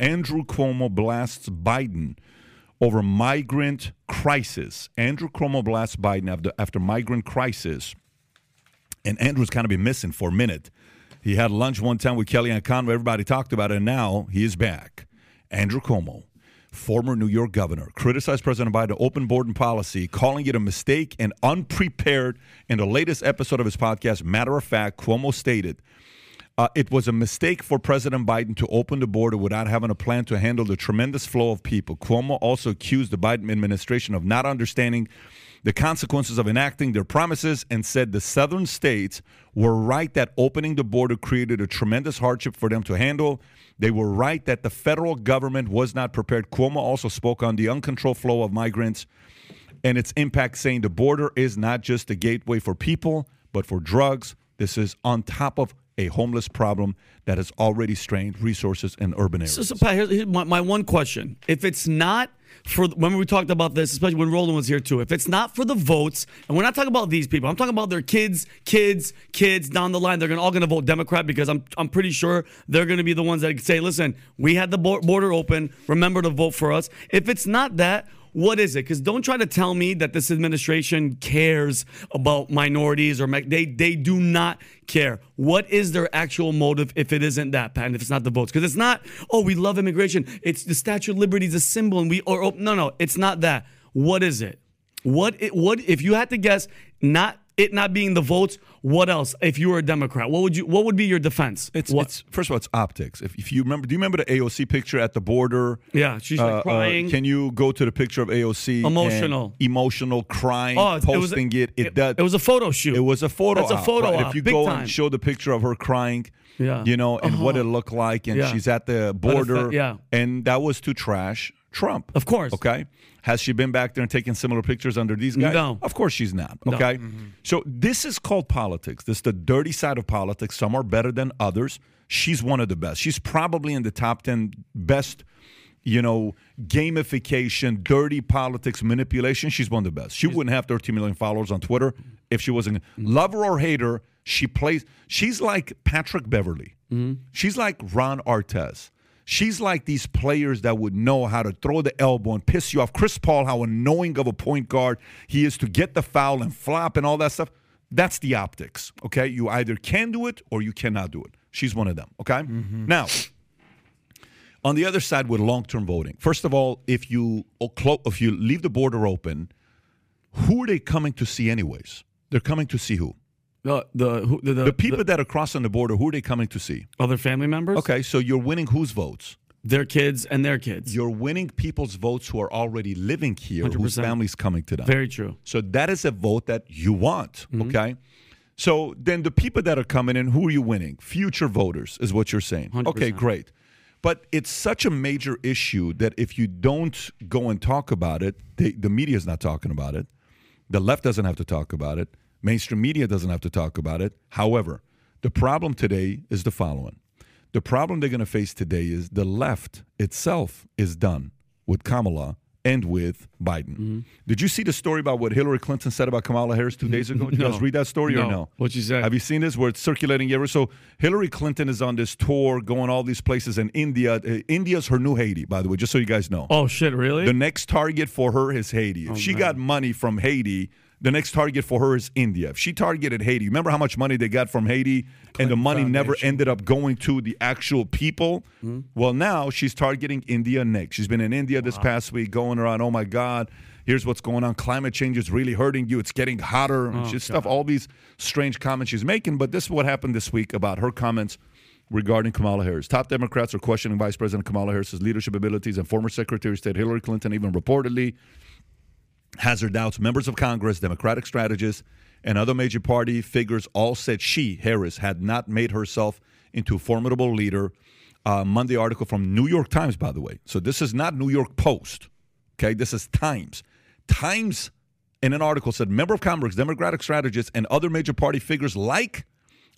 Andrew Cuomo blasts Biden over migrant crisis. Andrew Cuomo blasts Biden after, after migrant crisis. And Andrew's kind of been missing for a minute. He had lunch one time with Kellyanne Conway. Everybody talked about it, and now he is back. Andrew Cuomo, former New York governor, criticized President Biden's open border policy, calling it a mistake and unprepared. In the latest episode of his podcast, Matter of Fact, Cuomo stated uh, it was a mistake for President Biden to open the border without having a plan to handle the tremendous flow of people. Cuomo also accused the Biden administration of not understanding the consequences of enacting their promises and said the southern states were right that opening the border created a tremendous hardship for them to handle. They were right that the federal government was not prepared. Cuomo also spoke on the uncontrolled flow of migrants and its impact, saying the border is not just a gateway for people, but for drugs. This is on top of a homeless problem that has already strained resources in urban areas. So, so Pat, here's, here's my, my one question. If it's not for when we talked about this, especially when Roland was here too, if it's not for the votes, and we're not talking about these people, I'm talking about their kids, kids, kids down the line. They're gonna, all going to vote Democrat because I'm I'm pretty sure they're going to be the ones that say, listen, we had the border open. Remember to vote for us. If it's not that, what is it? Because don't try to tell me that this administration cares about minorities or they they do not care. What is their actual motive if it isn't that, Pat? And if it's not the votes, because it's not. Oh, we love immigration. It's the Statue of Liberty is a symbol, and we or oh, no, no, it's not that. What is it? What it, what if you had to guess? Not it not being the votes. What else? If you were a Democrat, what would you? What would be your defense? It's, what? it's first of all, it's optics. If, if you remember, do you remember the AOC picture at the border? Yeah, she's like Uh, uh, crying. can you go to the picture of AOC? Emotional. and emotional, crying, Oh, it was a- posting it. It, it- does. it was a photo shoot. It was a photo. That's a photo right? op, If you big go time. and show the picture of her crying, Yeah. you know, and what Uh-huh. it looked like, and Yeah. she's at the border, yeah. and that was to trash Trump. Of course. Okay. Has she been back there and taken similar pictures under these guys? No. Of course she's not. No. Okay. Mm-hmm. So this is called politics. This is the dirty side of politics. Some are better than others. She's one of the best. She's probably in the top 10 best, you know, gamification, dirty politics, manipulation. She's one of the best. She wouldn't have 13 million followers on Twitter if she wasn't. Mm-hmm. Love her or hater, she plays. She's like Patrick Beverley. Mm-hmm. She's like Ron Artest. She's like these players that would know how to throw the elbow and piss you off. Chris Paul, how annoying of a point guard he is to get the foul and flop and all that stuff. That's the optics. Okay. You either can do it or you cannot do it. She's one of them. Okay. Mm-hmm. Now, on the other side with long-term voting, first of all, if you oh, if you leave the border open, who are they coming to see anyways? They're coming to see who? The the who- the, the, The people that are crossing the border, who are they coming to see? other family members. Okay, so you're winning whose votes? their kids and their kids. You're winning people's votes who are already living here, whose 100%. families coming to them. Very true. So that is a vote that you want. Mm-hmm. Okay. So then the people that are coming in, who are you winning? Future voters is what you're saying. 100%. Okay, great. But it's such a major issue that if you don't go and talk about it, they, the media is not talking about it. The left doesn't have to talk about it. Mainstream media doesn't have to talk about it. However, the problem today is the following. The problem they're going to face today is the left itself is done with Kamala and with Biden. Mm-hmm. Did you see the story about what Hillary Clinton said about Kamala Harris two days ago? Did you guys read that story or No. no? What'd she say? Have you seen this where it's circulating everywhere? So Hillary Clinton is on this tour, going all these places in India. Uh, India's her new Haiti, by the way, just so you guys know. Oh shit! Really? The next target for her is Haiti. Oh, If she got money from Haiti, the next target for her is India. If she targeted Haiti, remember how much money they got from Haiti and the money never ended up going to the actual people? Hmm? Well, now she's targeting India next. She's been in India this past week going around, oh my God, here's what's going on. Climate change is really hurting you. It's getting hotter. Oh, and stuff, all these strange comments she's making. But this is what happened this week about her comments regarding Kamala Harris. Top Democrats are questioning Vice President Kamala Harris's leadership abilities, and former Secretary of State Hillary Clinton even reportedly her doubts. Members of Congress, Democratic strategists, and other major party figures all said she, Harris, had not made herself into a formidable leader. Uh, Monday article from New York Times, by the way. So this is not New York Post. Okay, this is Times. Times in an article said member of Congress, Democratic strategists, and other major party figures like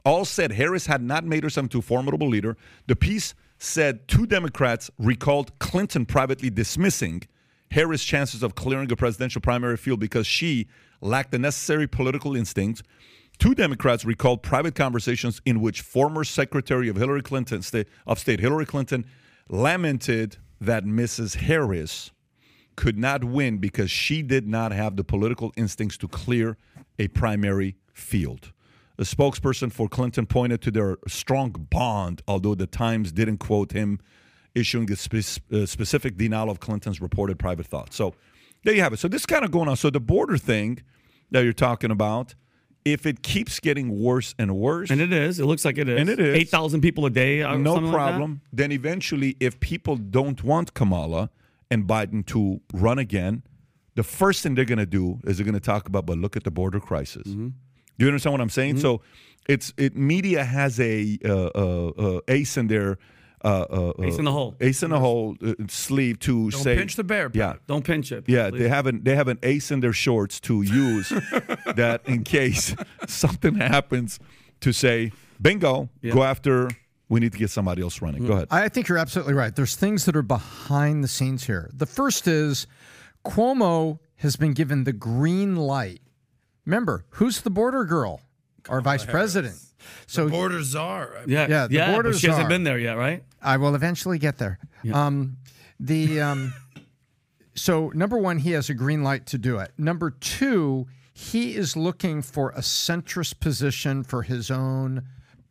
all said Harris had not made herself into a formidable leader. The piece said two Democrats recalled Clinton privately dismissing Harris' chances of clearing a presidential primary field because she lacked the necessary political instincts. Two Democrats recalled private conversations in which former Secretary of Hillary Clinton, of State Hillary Clinton, lamented that Mrs. Harris could not win because she did not have the political instincts to clear a primary field. A spokesperson for Clinton pointed to their strong bond, although the Times didn't quote him issuing a spe- uh, specific denial of Clinton's reported private thoughts. So there you have it. So this is kind of going on. So the border thing that you're talking about, if it keeps getting worse and worse, And it is. It looks like it is. And it is. Eight thousand people a day. or no something like that? problem. then eventually, if people don't want Kamala and Biden to run again, the first thing they're going to do is they're going to talk about, but look at the border crisis. Mm-hmm. Do you understand what I'm saying? So it's it media has a uh, uh, uh, ace in their uh, uh, Ace in the hole. ace in the hole uh, sleeve to Don't say pinch the bear. yeah. Don't pinch it. Yeah, please. they have an they have an ace in their shorts to use that in case something happens to say, bingo, go after we need to get somebody else running. Go ahead. I think you're absolutely right. There's things that are behind the scenes here. The first is Cuomo has been given the green light. Remember, who's the border girl? Our vice president. So Border czar. I- Yeah, Yeah, the yeah. borders but she hasn't are- been there yet, right? I will eventually get there. Um, the um, so number one, he has a green light to do it. Number two, he is looking for a centrist position for his own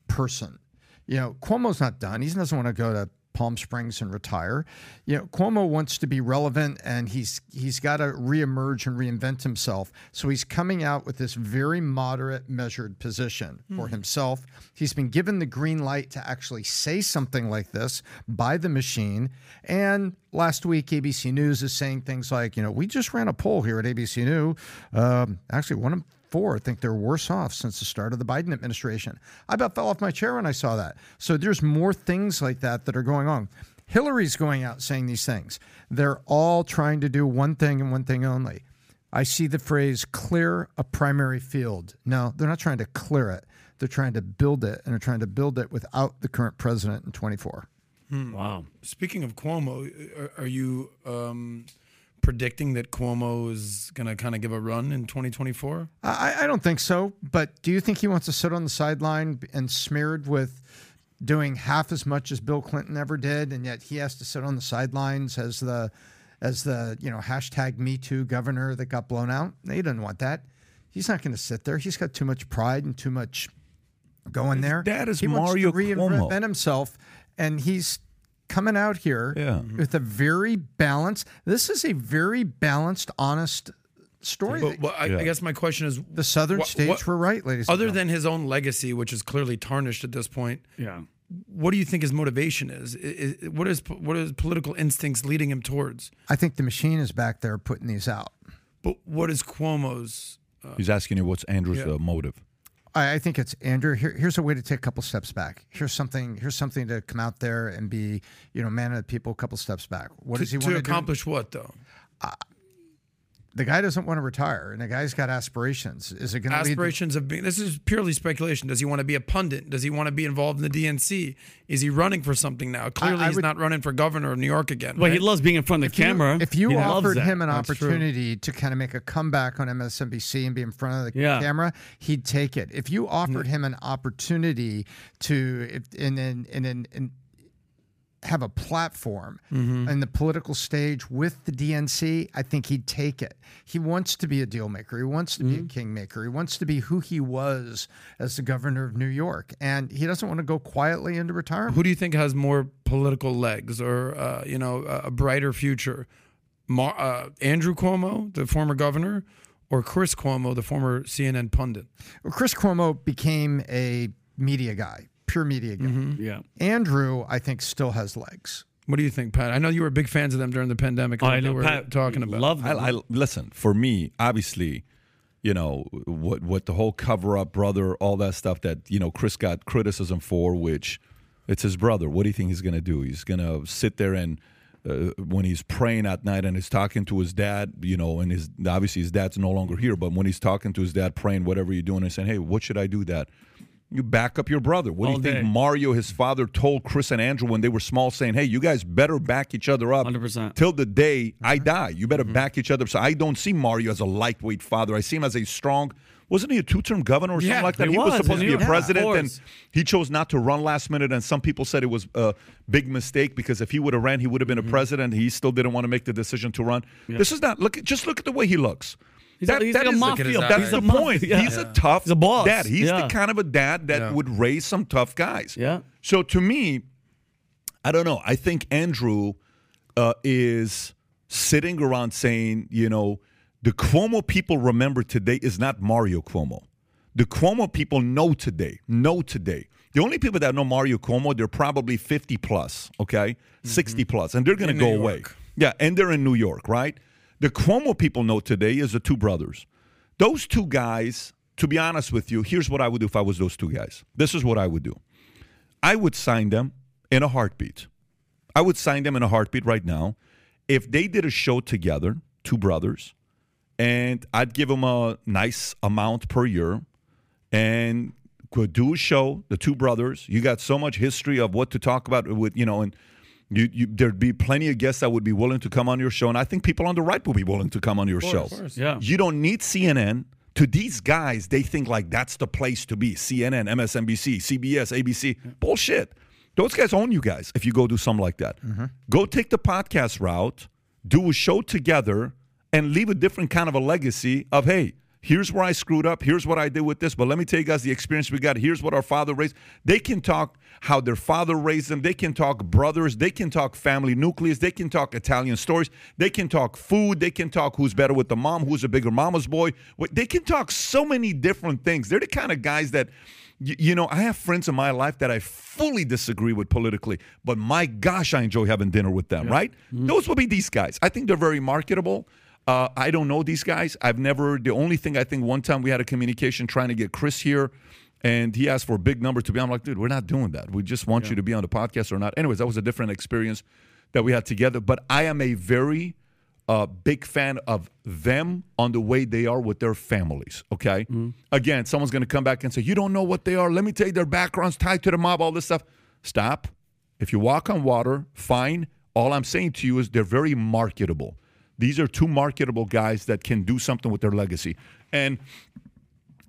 person. You know, Cuomo's not done. He doesn't want to go to Palm Springs and retire. You know, Cuomo wants to be relevant and he's he's got to reemerge and reinvent himself. So he's coming out with this very moderate, measured position for himself. He's been given the green light to actually say something like this by the machine. And last week, ABC News is saying things like, you know, we just ran a poll here at ABC News. Um, actually, one of four think they're worse off since the start of the Biden administration. I about fell off my chair when I saw that. So there's more things like that that are going on. Hillary's going out saying these things. They're all trying to do one thing and one thing only. I see the phrase clear a primary field. No, they're not trying to clear it. They're trying to build it, and they're trying to build it without the current president in 24. Wow. Speaking of Cuomo, are, are you um, predicting that Cuomo is going to kind of give a run in 2024? I, I don't think so. But do you think he wants to sit on the sideline and smeared with doing half as much as Bill Clinton ever did, and yet he has to sit on the sidelines as the as the you know hashtag Me Too governor that got blown out? He doesn't want that. He's not going to sit there. He's got too much pride and too much going there. dad is he Mario wants to Cuomo. reinvent himself, and he's coming out here Yeah. with a very balanced. This is a very balanced, honest story. But well, I, I guess my question is the Southern what- states what- were right, ladies. other gentlemen. than his own legacy, which is clearly tarnished at this point, Yeah. what do you think his motivation is? I- I- what is what is political instincts leading him towards? I think the machine is back there putting these out. But what is Cuomo's? He's asking you what's Andrew's Yeah. uh, motive. I, I think it's Andrew. Here, here's a way to take a couple steps back. Here's something. Here's something to come out there and be, you know, man of the people. A couple steps back. What To, does he want to do? accomplish what though? The guy doesn't want to retire, and the guy's got aspirations. Is it going to lead? Aspirations of being. This is purely speculation. Does he want to be a pundit? Does he want to be involved in the DNC? Is he running for something now? Clearly, I he's would- not running for governor of New York again. Well, he loves being in front of the camera. If you He offered him an That's true. opportunity to kind of make a comeback on MSNBC and be in front of the Yeah. camera, he'd take it. If you offered mm. him an opportunity to, if, and then and then and have a platform Mm-hmm. in the political stage with the DNC, I think he'd take it. He wants to be a deal maker. He wants to Mm-hmm. be a kingmaker. He wants to be who he was as the governor of New York, and he doesn't want to go quietly into retirement. Who do you think has more political legs, or uh, you know, a, a brighter future? Mar- uh, Andrew Cuomo, the former governor, or Chris Cuomo, the former CNN pundit? Well, Chris Cuomo became a media guy, pure media guy. Mm-hmm. Yeah. Andrew, I think, still has legs. What do you think, Pat? I know you were big fans of them during the pandemic. I they know. were Pat, talking about. Love I. I listen for me. Obviously, you know what what the whole cover up, brother, all that stuff that you know Chris got criticism for, which it's his brother. What do you think he's going to do? He's going to sit there and uh, when he's praying at night and he's talking to his dad, you know, and his obviously his dad's no longer here, but when he's talking to his dad, praying whatever you're doing, and saying, "Hey, what should I do?" That you back up your brother. What All do you think. Mario, his father, told Chris and Andrew when they were small, saying, "Hey, you guys better back each other up 100%. till the day I die. You better back each other." up." So I don't see Mario as a lightweight father. I see him as a strong, wasn't he a two-term governor or Yeah, something like that? he He was, was, supposed to be a of president, and he chose not to run last minute. And some people said it was a big mistake because if he would have ran, he would have been Mm-hmm. a president. He still didn't want to make the decision to run. This is not look. Just look at the way he looks. He's a- he's like a mafia. That's the point. yeah. He's a tough He's a boss. dad. He's the kind of a dad that would raise some tough guys. Yeah. So to me, I don't know. I think Andrew uh, is sitting around saying, you know, the Cuomo people remember today is not Mario Cuomo. The Cuomo people know today, know today. The only people that know Mario Cuomo, they're probably 50 plus, okay? 60 plus, and they're going to go New away. Yeah, and they're in New York, right? The Cuomo people know today is the two brothers. Those two guys, to be honest with you, here's what I would do if I was those two guys. This is what I would do. I would sign them in a heartbeat. I would sign them in a heartbeat right now. If they did a show together, two brothers, and I'd give them a nice amount per year and could do a show, the two brothers. You got so much history of what to talk about with, you know, and you, you there'd be plenty of guests that would be willing to come on your show. And I think people on the right will be willing to come on your show. Course, Yeah. You don't need CNN. To these guys, they think like that's the place to be. CNN, MSNBC, CBS, ABC. Bullshit. Those guys own you guys if you go do something like that. Mm-hmm. Go take the podcast route, do a show together, and leave a different kind of a legacy of, hey, here's where I screwed up. Here's what I did with this. But let me tell you guys the experience we got. Here's what our father raised. They can talk how their father raised them. They can talk brothers. They can talk family nucleus. They can talk Italian stories. They can talk food. They can talk who's better with the mom, who's a bigger mama's boy. They can talk so many different things. They're the kind of guys that, you know, I have friends in my life that I fully disagree with politically, but my gosh, I enjoy having dinner with them, right? Mm-hmm. Those will be these guys. I think they're very marketable. Uh, I don't know these guys. I've never. The only thing I think one time we had a communication trying to get Chris here, and he asked for a big number to be. I'm like, dude, we're not doing that. We just want you to be on the podcast or not. Anyways, that was a different experience that we had together. But I am a very uh, big fan of them on the way they are with their families. Okay. Again, someone's going to come back and say, you don't know what they are. Let me tell you, their backgrounds tied to the mob, all this stuff. Stop. If you walk on water, fine. All I'm saying to you is they're very marketable. These are two marketable guys that can do something with their legacy. And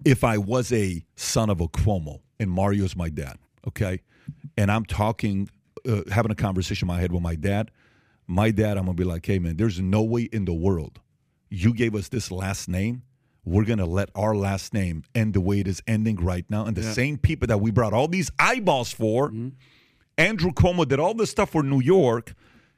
if I was a son of a Cuomo and Mario's my dad, okay, and I'm talking, uh, having a conversation in my head with my dad, my dad, I'm gonna be like, hey man, there's no way in the world you gave us this last name. We're gonna let our last name end the way it is ending right now. And the same people that we brought all these eyeballs for, Andrew Cuomo did all this stuff for New York.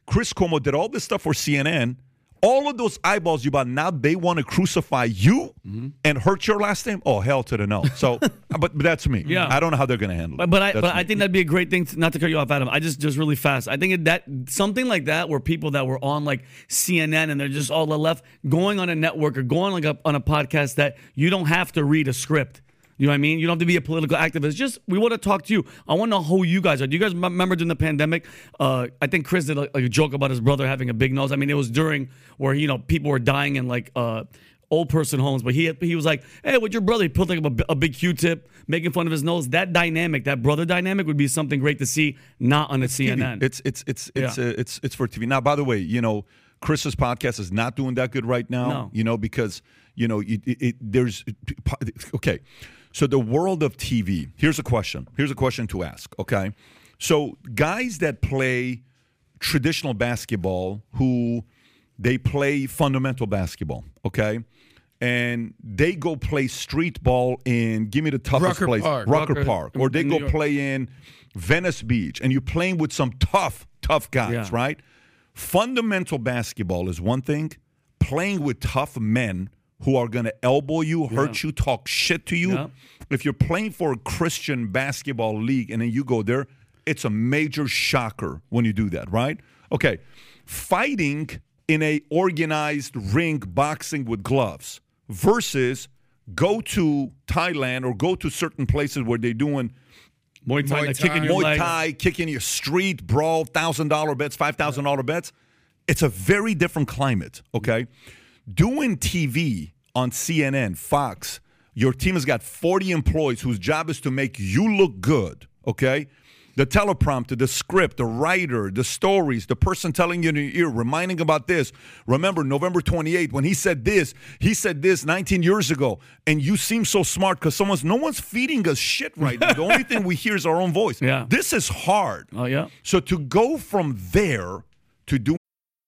Chris Cuomo did all this stuff for CNN. All of those eyeballs you bought, now they want to crucify you mm-hmm. and hurt your last name. Oh hell to the no! So, uh, but, but that's me. Yeah. I don't know how they're going to handle it. But, but I That's but me. I think that'd be a great thing. To, not to cut you off, Adam. I just just really fast. I think that something like that, where people that were on like CNN and they're just all the left going on a network or going like a, on a podcast that you don't have to read a script. You know what I mean? You don't have to be a political activist. Just we want to talk to you. I want to know who you guys are. Do you guys remember during the pandemic? Uh, I think Chris did a, a joke about his brother having a big nose. I mean, it was during where you know people were dying in like uh, old person homes, but he he was like, "Hey, with your brother?" He put like a, a big Q-tip, making fun of his nose. That dynamic, that brother dynamic, would be something great to see, not on a TV. CNN. It's it's it's it's Yeah. uh, it's it's for TV. Now, by the way, you know, Chris's podcast is not doing that good right now. No. You know, because you know, it, it, there's okay. So the world of TV. Here's a question. Here's a question to ask. Okay, so guys that play traditional basketball who they play fundamental basketball. Okay. And they go play street ball in give me the toughest Rucker place, Park. Rucker, Rucker- Park, or they go play in Venice Beach, and you're playing with some tough, tough guys, Yeah. right? Fundamental basketball is one thing. Playing with tough men who are going to elbow you, hurt you, talk shit to you. Yeah. If you're playing for a Christian basketball league and then you go there, it's a major shocker when you do that, right? Okay. Fighting in a organized ring boxing with gloves versus go to Thailand or go to certain places where they're doing Muay Thai, Muay like kicking your Muay. Thai, kicking your street brawl, thousand dollar bets, five thousand dollar bets. It's a very different climate. Okay, doing TV on CNN, Fox. Your team has got forty employees whose job is to make you look good. Okay, the teleprompter, the script, the writer, the stories, the person telling you in your ear, reminding about this. Remember November 28th when he said this, he said this 19 years ago, and you seem so smart because someone's no one's feeding us shit right now. The only thing we hear is our own voice. Yeah. This is hard. Oh yeah. So to go from there to do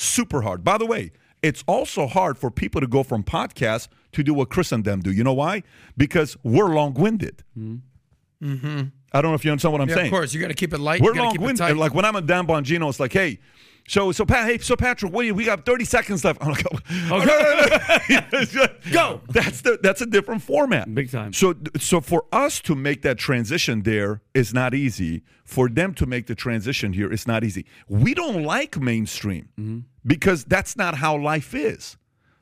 super hard. By the way, it's also hard for people to go from podcasts to do what Chris and them do. You know why? Because we're long winded. Mm-hmm. I don't know if you understand what I'm Yeah, saying. of course. You got to keep it light. We're long winded. Like when I'm at Dan Bongino, it's like, hey, so so Pat, hey, so Patrick, what do you, we got 30 seconds left. I'm like, okay. Go. That's the that's a different format. Big time. So so for us to make that transition there is not easy. For them to make the transition here is not easy. We don't like mainstream Mm-hmm. because that's not how life is.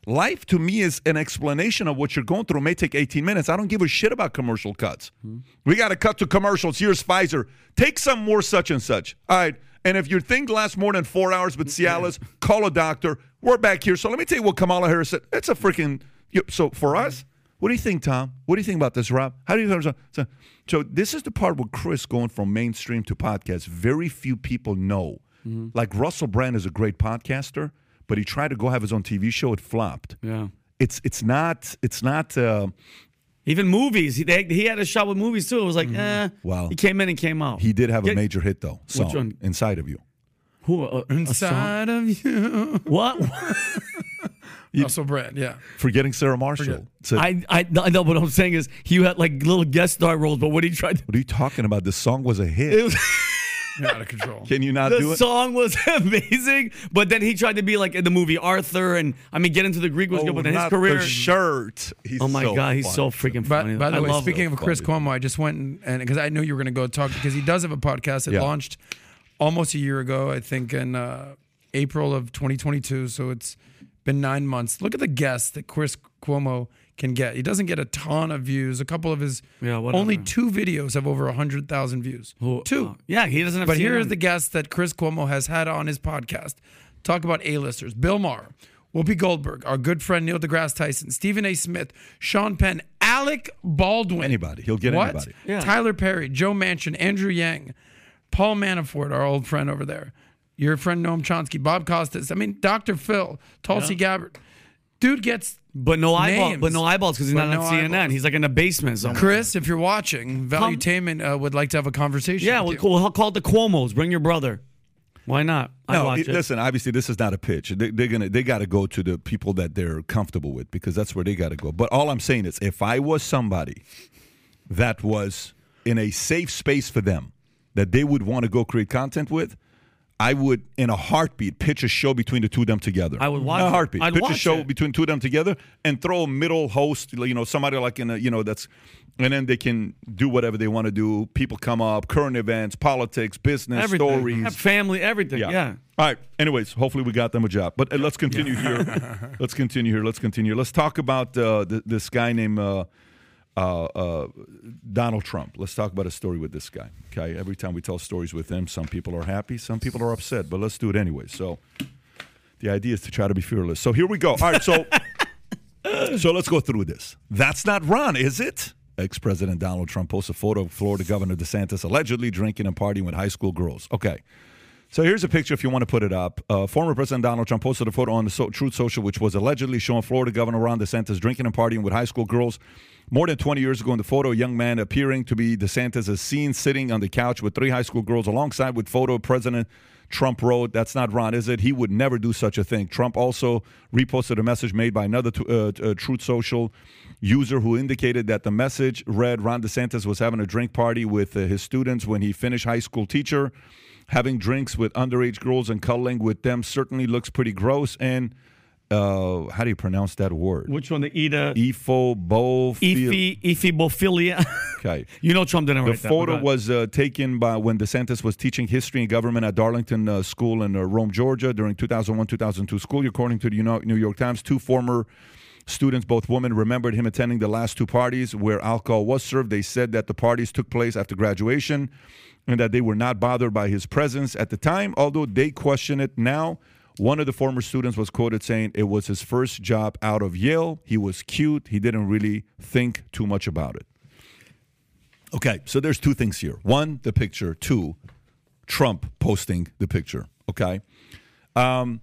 Life to me is an explanation of what you're going through. It may take 18 minutes. I don't give a shit about commercial cuts. Mm-hmm. We got to cut to commercials. Here's Pfizer. Take some more such and such. All right. And if your thing lasts more than four hours with Cialis, call a doctor. We're back here. So let me tell you what Kamala Harris said. It's a freaking. So for us, what do you think, Tom? What do you think about this, Rob? How do you? So, so this is the part where Chris going from mainstream to podcast. Very few people know. Like Russell Brand is a great podcaster, but he tried to go have his own TV show. It flopped. Yeah. It's it's not it's not. Uh, Even movies. He they, he had a shot with movies too. It was like, eh. Wow. He came in and came out. he did have a major hit though. Song, one? Inside of you. Who? A, a? Inside of you. What? You, Russell Brand, yeah. Forgetting Sarah Marshall. So- I, I I know. What I'm saying is he had like little guest star roles, but what he tried to. what are you talking about? The song was a hit. It was, You're out of control. Can you not do it? the it? song was amazing, but then he tried to be like in the movie Arthur, and I mean, Get Him to the Greek was good, but then his not career. the shirt. He's oh my so god, he's so funny. freaking By, funny. by the I way, love speaking him. of Chris Cuomo, I just went and because I knew you were going to go talk because he does have a podcast that Yeah. launched almost a year ago, I think in uh, April of 2022. So it's been nine months. Look at the guests that Chris Cuomo can get. He doesn't get a ton of views. A couple of his Yeah, whatever. only two videos have over hundred thousand views. Who- two. uh, yeah, he doesn't have. But here are the guests that Chris Cuomo has had on his podcast. Talk about A-listers. Bill Maher, Whoopi Goldberg, our good friend Neil deGrasse Tyson, Stephen A. Smith, Sean Penn, Alec Baldwin. Anybody. He'll get what? anybody. Yeah. Tyler Perry, Joe Manchin, Andrew Yang, Paul Manafort, our old friend over there. Your friend Noam Chomsky, Bob Costas. I mean, Dr. Phil, Tulsi Gabbard. Dude gets But no eyeballs. names. But no eyeballs because he's But not no on CNN. eyeballs. He's like in the basement somewhere. Chris, if you're watching, Valuetainment uh, would like to have a conversation. Yeah, with we'll, you. we'll call it the Cuomo's. Bring your brother. Why not? I No, watch it- it. listen. Obviously, this is not a pitch. They, they're gonna. They got to go to the people that they're comfortable with because that's where they got to go. But all I'm saying is, if I was somebody that was in a safe space for them, that they would want to go create content with, I would, in a heartbeat, pitch a show between the two of them together. I would watch In a heartbeat. I'd pitch a show it. between two of them together and throw a middle host. You know, somebody like in a, you know, that's, and then they can do whatever they want to do. People come up, current events, politics, business, everything. stories. Family, everything. Yeah. All right. Anyways, hopefully we got them a job. But uh, let's continue here. let's continue here. Let's continue. Let's talk about uh, th- this guy named uh, uh, uh, Donald Trump. Let's talk about a story with this guy. Okay. Every time we tell stories with him, some people are happy, some people are upset. But let's do it anyway. So the idea is to try to be fearless. So here we go. All right. So so let's go through this. That's not Ron, is it? Ex President Donald Trump posts a photo of Florida Governor DeSantis allegedly drinking and partying with high school girls. Okay. So here's a picture if you want to put it up. Uh, former President Donald Trump posted a photo on the so- Truth Social, which was allegedly showing Florida Governor Ron DeSantis drinking and partying with high school girls. More than 20 years ago in the photo, a young man appearing to be DeSantis is seen sitting on the couch with three high school girls alongside with photo President Trump wrote, That's not Ron, is it? He would never do such a thing. Trump also reposted a message made by another t- uh, uh, Truth Social user who indicated that the message read Ron DeSantis was having a drink party with uh, his students when he finished high school teacher. Having drinks with underage girls and cuddling with them certainly looks pretty gross. And uh, how do you pronounce that word? Which one? The Ida. Efo bo Efi, ephebophilia. Okay. you know Trump didn't The write that. The photo but- was uh, taken by when DeSantis was teaching history and government at Darlington uh, School in uh, Rome, Georgia, during 2001-2002 school year. According to the New York Times, two former students, both women, remembered him attending the last two parties where alcohol was served. They said that the parties took place after graduation and that they were not bothered by his presence at the time, although they question it now. One of the former students was quoted saying it was his first job out of Yale. He was cute. He didn't really think too much about it. Okay, so there's two things here. One, the picture. Two, Trump posting the picture. Okay. Um,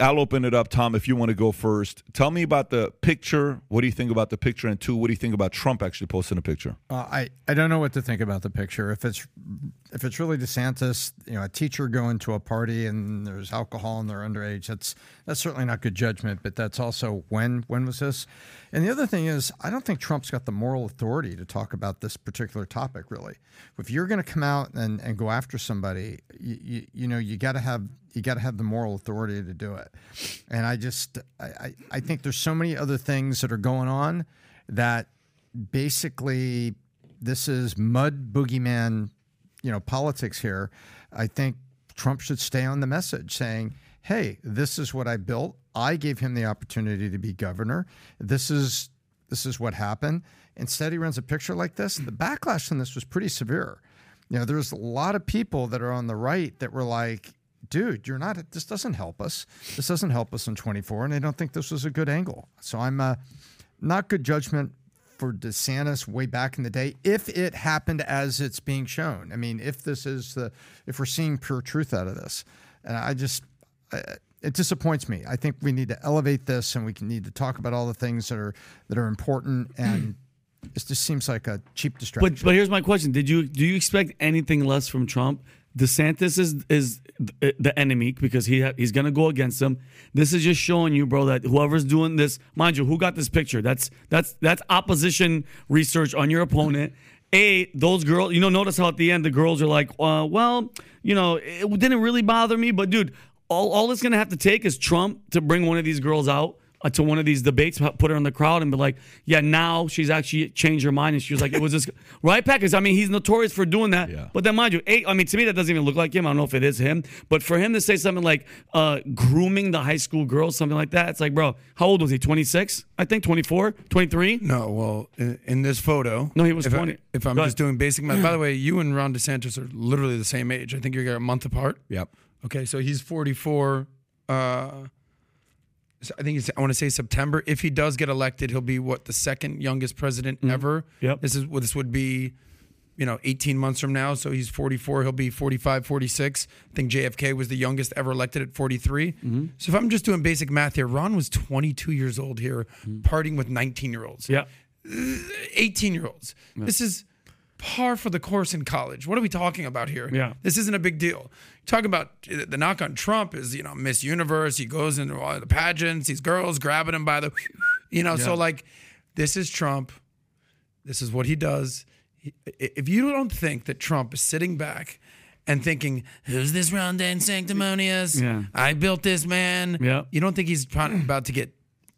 I'll open it up, Tom, if you want to go first. Tell me about the picture. What do you think about the picture? And two, what do you think about Trump actually posting a picture? Uh, I I don't know what to think about the picture. If it's if it's really DeSantis, you know, a teacher going to a party and there's alcohol and they're underage, that's that's certainly not good judgment. But that's also when when was this? And the other thing is, I don't think Trump's got the moral authority to talk about this particular topic. Really, if you're going to come out and, and go after somebody, you, you, you know, you got to have you got to have the moral authority to do it. And I just I, I, I think there's so many other things that are going on that basically this is mud boogeyman, you know, politics here. I think Trump should stay on the message saying, "Hey, this is what I built. I gave him the opportunity to be governor. This is this is what happened." Instead, he runs a picture like this. The backlash on this was pretty severe. You know, there's a lot of people that are on the right that were like, dude, you're not, this doesn't help us. This doesn't help us in 24. And they don't think this was a good angle. So I'm uh, not good judgment for DeSantis way back in the day if it happened as it's being shown. I mean, if this is the, if we're seeing pure truth out of this. And I just, I, it disappoints me. I think we need to elevate this and we can need to talk about all the things that are, that are important. And it just seems like a cheap distraction. But but here's my question: Did you do you expect anything less from Trump? DeSantis is is the enemy because he ha- he's gonna go against him. This is just showing you, bro, that whoever's doing this, mind you, who got this picture? That's that's that's opposition research on your opponent. A those girls, you know, notice how at the end the girls are like, uh, well, you know, it didn't really bother me, but dude, all all it's gonna have to take is Trump to bring one of these girls out to one of these debates, put her in the crowd, and be like, "Yeah, now she's actually changed her mind." And she was like, "It was this right, Pat?" Because I mean, he's notorious for doing that. Yeah. But then, mind you, eight, I mean, to me, that doesn't even look like him. I don't know if it is him, but for him to say something like uh, grooming the high school girls, something like that, it's like, bro, how old was he? Twenty six, I think, 24, 23? No, well, in, in this photo, No, he was if I- 20. if I'm Go just ahead. doing basic math, by the way, you and Ron DeSantis are literally the same age. I think you're a month apart. Yep. Okay, so he's 44. Uh, so I think it's, I want to say September. If he does get elected, he'll be what the second youngest president ever. Mm-hmm. Yep. This is what this would be, you know, 18 months from now. So he's 44. He'll be 45, 46. I think JFK was the youngest ever elected at 43. Mm-hmm. So if I'm just doing basic math here, Ron was 22 years old here, partying with 19 year olds. Yeah. 18 year olds. This is par for the course in college. What are we talking about here? Yeah. This isn't a big deal. Talking about uh, the knock on Trump is, you know, Miss Universe. He goes into all the pageants, these girls grabbing him by the, you know, so like, this is Trump. This is what he does. If you don't think that Trump is sitting back and thinking, who's this Ron DeSanctimonious? Yeah. I built this man. Yeah. You don't think he's about to get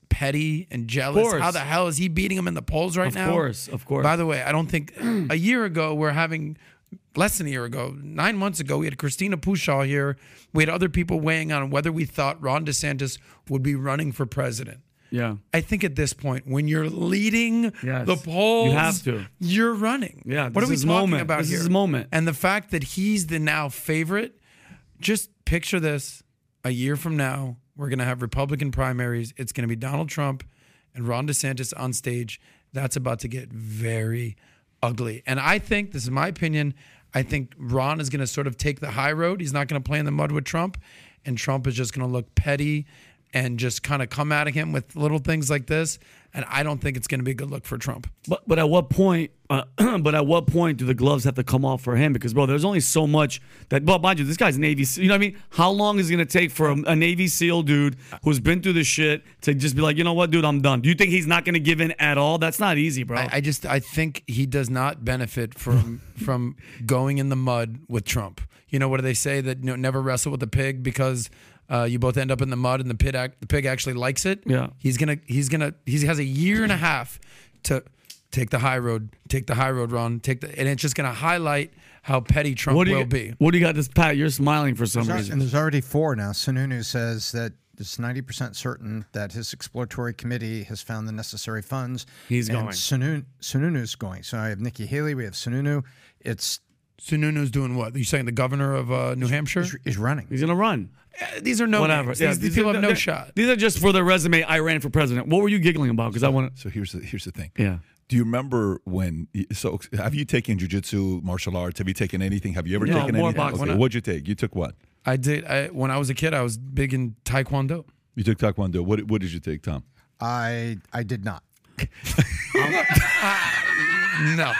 petty and jealous? How the hell is he beating him in the polls right Of now? Of course, of course. By the way, I don't think a year ago we're having less than a year ago, nine months ago, we had Christina Pushaw here. We had other people weighing on whether we thought Ron DeSantis would be running for president. Yeah. I think at this point, when you're leading Yes. the polls, You have to. You're running. Yeah, What are we is talking moment. about This here? is moment. And the fact that he's the now favorite, just picture this: a year from now, we're going to have Republican primaries. It's going to be Donald Trump and Ron DeSantis on stage. That's about to get very ugly. And I think this is my opinion. I think Ron is going to sort of take the high road. He's not going to play in the mud with Trump, and Trump is just going to look petty and just kind of come at him with little things like this. And I don't think it's going to be a good look for Trump. But but at what point? Uh, but at what point do the gloves have to come off for him? Because bro, there's only so much that. Well, mind you, this guy's Navy. SEAL, you know what I mean? How long is it gonna take for a, a Navy SEAL dude who's been through the shit to just be like, you know what, dude, I'm done? Do you think he's not gonna give in at all? That's not easy, bro. I, I just I think he does not benefit from from going in the mud with Trump. You know what do they say that you know, never wrestle with a pig because uh, you both end up in the mud and the pit act, the pig actually likes it. Yeah. he's gonna he's gonna he has a year and a half to take the high road, take the high road, Ron, take the and it's just gonna highlight how petty Trump what do you will be. What do you got this Pat? You're smiling for some There's reason. and there's already four now. Sununu says that it's 90% certain that his exploratory committee has found the necessary funds. He's and going. Sununu, Sununu's going. So I have Nikki Haley. We have Sununu. It's Sununu's doing what? Are you saying the governor of uh, New Hampshire? he's, he's running. He's gonna run. Eh, These are no Whatever. names. Yeah, These, these people have no they're- shot. These are just for their resume. I ran for president. What were you giggling about? Because I want to. So here's the here's the thing. Yeah. Do you remember when? So have you taken jujitsu, martial arts? Have you taken anything? Have you ever No, taken more anything? boxing. Okay, what'd you take? You took what? I did. I, when I was a kid, I was big in Taekwondo. You took taekwondo. What what did you take, Tom? I I did not. No.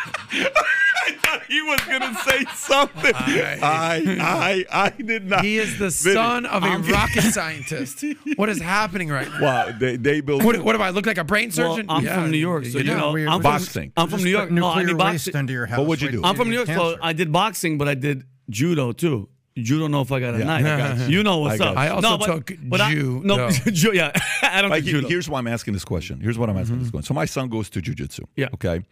He was gonna say something. I I I did not. He is the Vinny, son of a I'm- rocket scientist. What is happening right now? Wow, they they built What, what do I look like a brain Well, surgeon? I'm Yeah, from New York, so you do. know I'm from, Boxing. I'm from New York. No, I nuclear did boxing. under your house. What would you do? I'm from New York, so. I did boxing, but I did judo too. Judo, know if I got a Yeah, knife. I got you. You know what's I up. I also no, but, took but I, no, judo. yeah, I don't Like, do here's why I'm asking this question. Here's what I'm asking this mm-hmm. question. So my son goes to jujitsu. Yeah. Okay.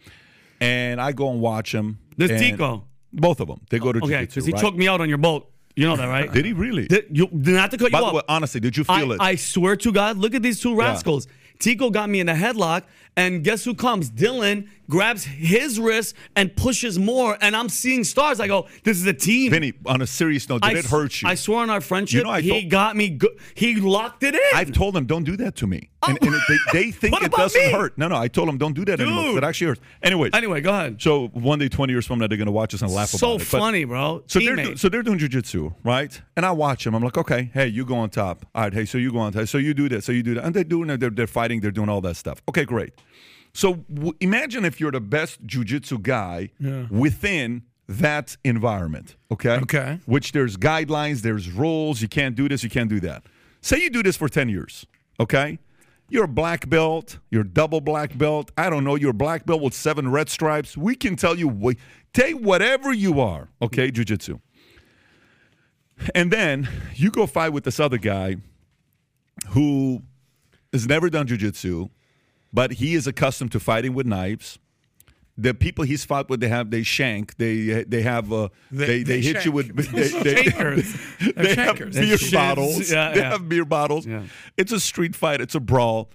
And I go and watch him. There's and- Tico. Both of them. They go to Okay, jujitsu. because he right? choked me out on your boat. You know that, right? Did he really? Did, you, not to cut By you off. way, honestly, did you feel I, it? I swear to God, look at these two rascals. Tico got me in a headlock, and guess who comes? Dylan grabs his wrist and pushes more, and I'm seeing stars. I go, this is a team. Vinny, on a serious note, did I, it hurt you? I swear on our friendship, You know, I he told- got me. He locked it in. I've told him, don't do that to me, oh. and, and they, they think it doesn't me? hurt. No, no, I told them don't do that anymore. Dude. It actually hurts. Anyways, anyway, go ahead. so one day, twenty years from now, they're gonna watch us and laugh so about it. But- funny, bro. So they're, Teammate. so they're doing jujitsu, right? And I watch them. I'm like, okay, hey, you go on top. All right, hey, so you go on top. So you do this. So you do that. And they're doing it. They're, they're fighting. They're doing all that stuff. Okay, great. So w- imagine if you're the best jujitsu guy within that environment. Okay. Okay. Which there's guidelines, there's rules. You can't do this. You can't do that. Say you do this for ten years. Okay. You're a black belt. You're double black belt. I don't know. You're a black belt with seven red stripes. We can tell you. wh- Take whatever you are. Okay, jujitsu. And then you go fight with this other guy who has never done jujitsu, but he is accustomed to fighting with knives. The people he's fought with, they have they shank, they they have uh, they, they, they hit you with they, they, they have beer bottles. Yeah, they yeah. have beer bottles. Yeah. It's a street fight. It's a brawl.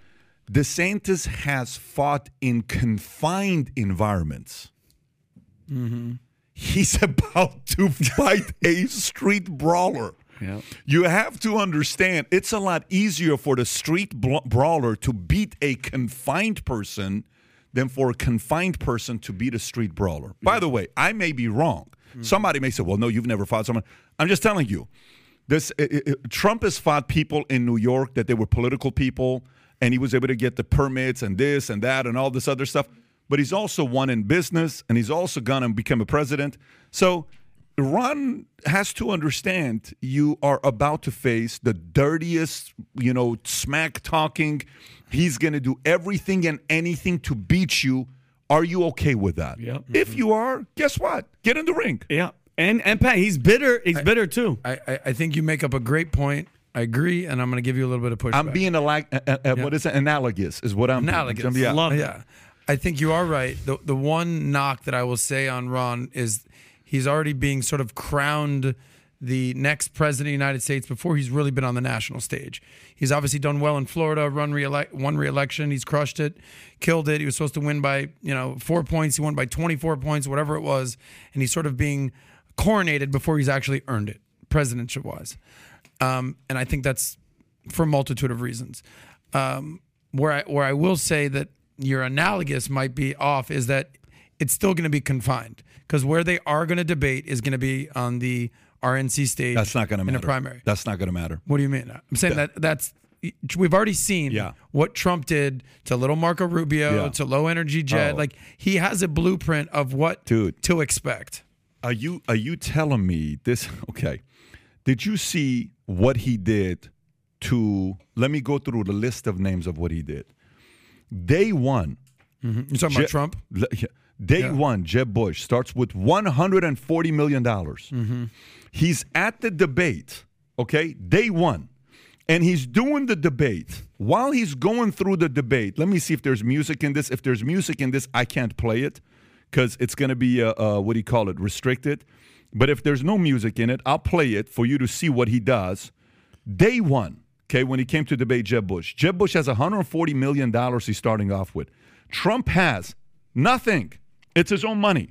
DeSantis has fought in confined environments. He's about to fight a street brawler. You have to understand, it's a lot easier for the street brawler to beat a confined person than for a confined person to beat a street brawler. By the way, I may be wrong. Mm-hmm. Somebody may say, "Well, no, you've never fought someone." I'm just telling you. This i- i- i- Trump has fought people in New York that they were political people, and he was able to get the permits and this and that and all this other stuff. But he's also won in business, and he's also gone and become a president. So Ron has to understand you are about to face the dirtiest, you know, smack talking. He's going to do everything and anything to beat you. Are you okay with that? Yep. If you are, guess what? Get in the ring. Yeah. And and Pat, he's bitter. He's bitter too. I, I, I think you make up a great point. I agree, and I'm going to give you a little bit of pushback. I'm being alag- uh, uh, uh, what is it? Analogous is what I'm doing. analogous. Yeah. Love it. yeah. I think you are right. The the one knock that I will say on Ron is he's already being sort of crowned the next president of the United States before he's really been on the national stage. He's obviously done well in Florida, run reelect, won re-election, he's crushed it, killed it. He was supposed to win by, you know, 4 points, he won by 24 points, whatever it was, and he's sort of being coronated before he's actually earned it, presidential wise. Um, and I think that's for a multitude of reasons. Um, where I where I will say that your analogous might be off is that it's still going to be confined because where they are going to debate is going to be on the RNC stage. That's not going to matter in a primary. That's not going to matter. What do you mean? I'm saying that that's we've already seen Yeah. what Trump did to little Marco Rubio, Yeah. to low energy Jeb. Oh. Like he has a blueprint of what Dude. to expect. Are you are you telling me this? Okay, did you see what he did to? Let me go through the list of names of what he did. Day one, mm-hmm. You're talking Je- about Trump? Le- yeah. Day Yeah. one, Jeb Bush starts with $140 million. Mm-hmm. He's at the debate, okay? Day one. And he's doing the debate. While he's going through the debate, let me see if there's music in this. If there's music in this, I can't play it because it's going to be, uh, uh, what do you call it, restricted. But if there's no music in it, I'll play it for you to see what he does. Day one, okay, when he came to debate Jeb Bush, Jeb Bush has $140 million he's starting off with. Trump has nothing. It's his own money.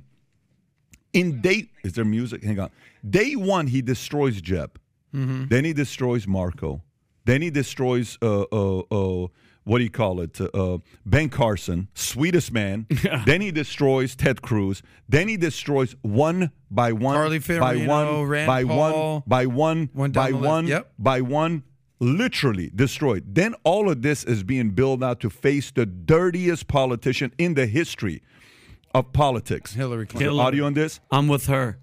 In day, is there music? Hang on. Day one, he destroys Jeb. Then he destroys Marco. Then he destroys, uh, uh, uh, what do you call it? Uh, Ben Carson, sweetest man. Then he destroys Ted Cruz. Then he destroys one by one, Carly by one, Rand by Paul. one, by one, down by one, Yep. by one, literally destroyed. Then all of this is being built out to face the dirtiest politician in the history of politics. Hillary Is there Clinton. audio on this? I'm with her.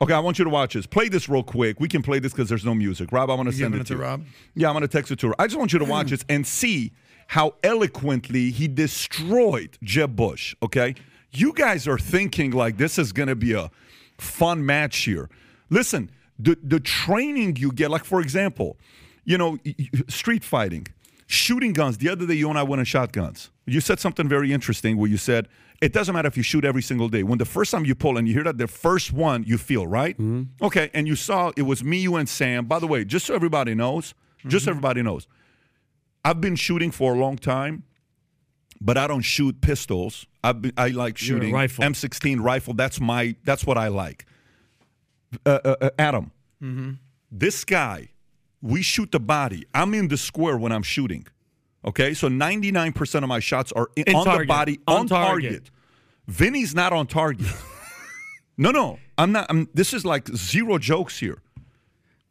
Okay, I want you to watch this. Play this real quick. We can play this because there's no music. Rob, I'm going to send it it to you. Rob? Yeah, I'm going to text it to her. I just want you to watch this and see how eloquently he destroyed Jeb Bush. Okay, you guys are thinking like this is going to be a fun match here. Listen, the the training you get, like for example, you know, y- y- street fighting, shooting guns. The other day, you and I went on shotguns. You said something very interesting where you said it doesn't matter if you shoot every single day. When the first time you pull and you hear that the first one you feel right, okay, and you saw it was me, you, and Sam. By the way, just so everybody knows, just so everybody knows, I've been shooting for a long time, but I don't shoot pistols. I've I like shooting rifle. M16 rifle. That's my that's what I like. Uh, uh, uh, Adam, this guy, we shoot the body. I'm in the square when I'm shooting. Okay, so 99% of my shots are in, on the body, On on, target. target. Vinny's not on target. no, no, I'm not. I'm, this is like zero jokes here.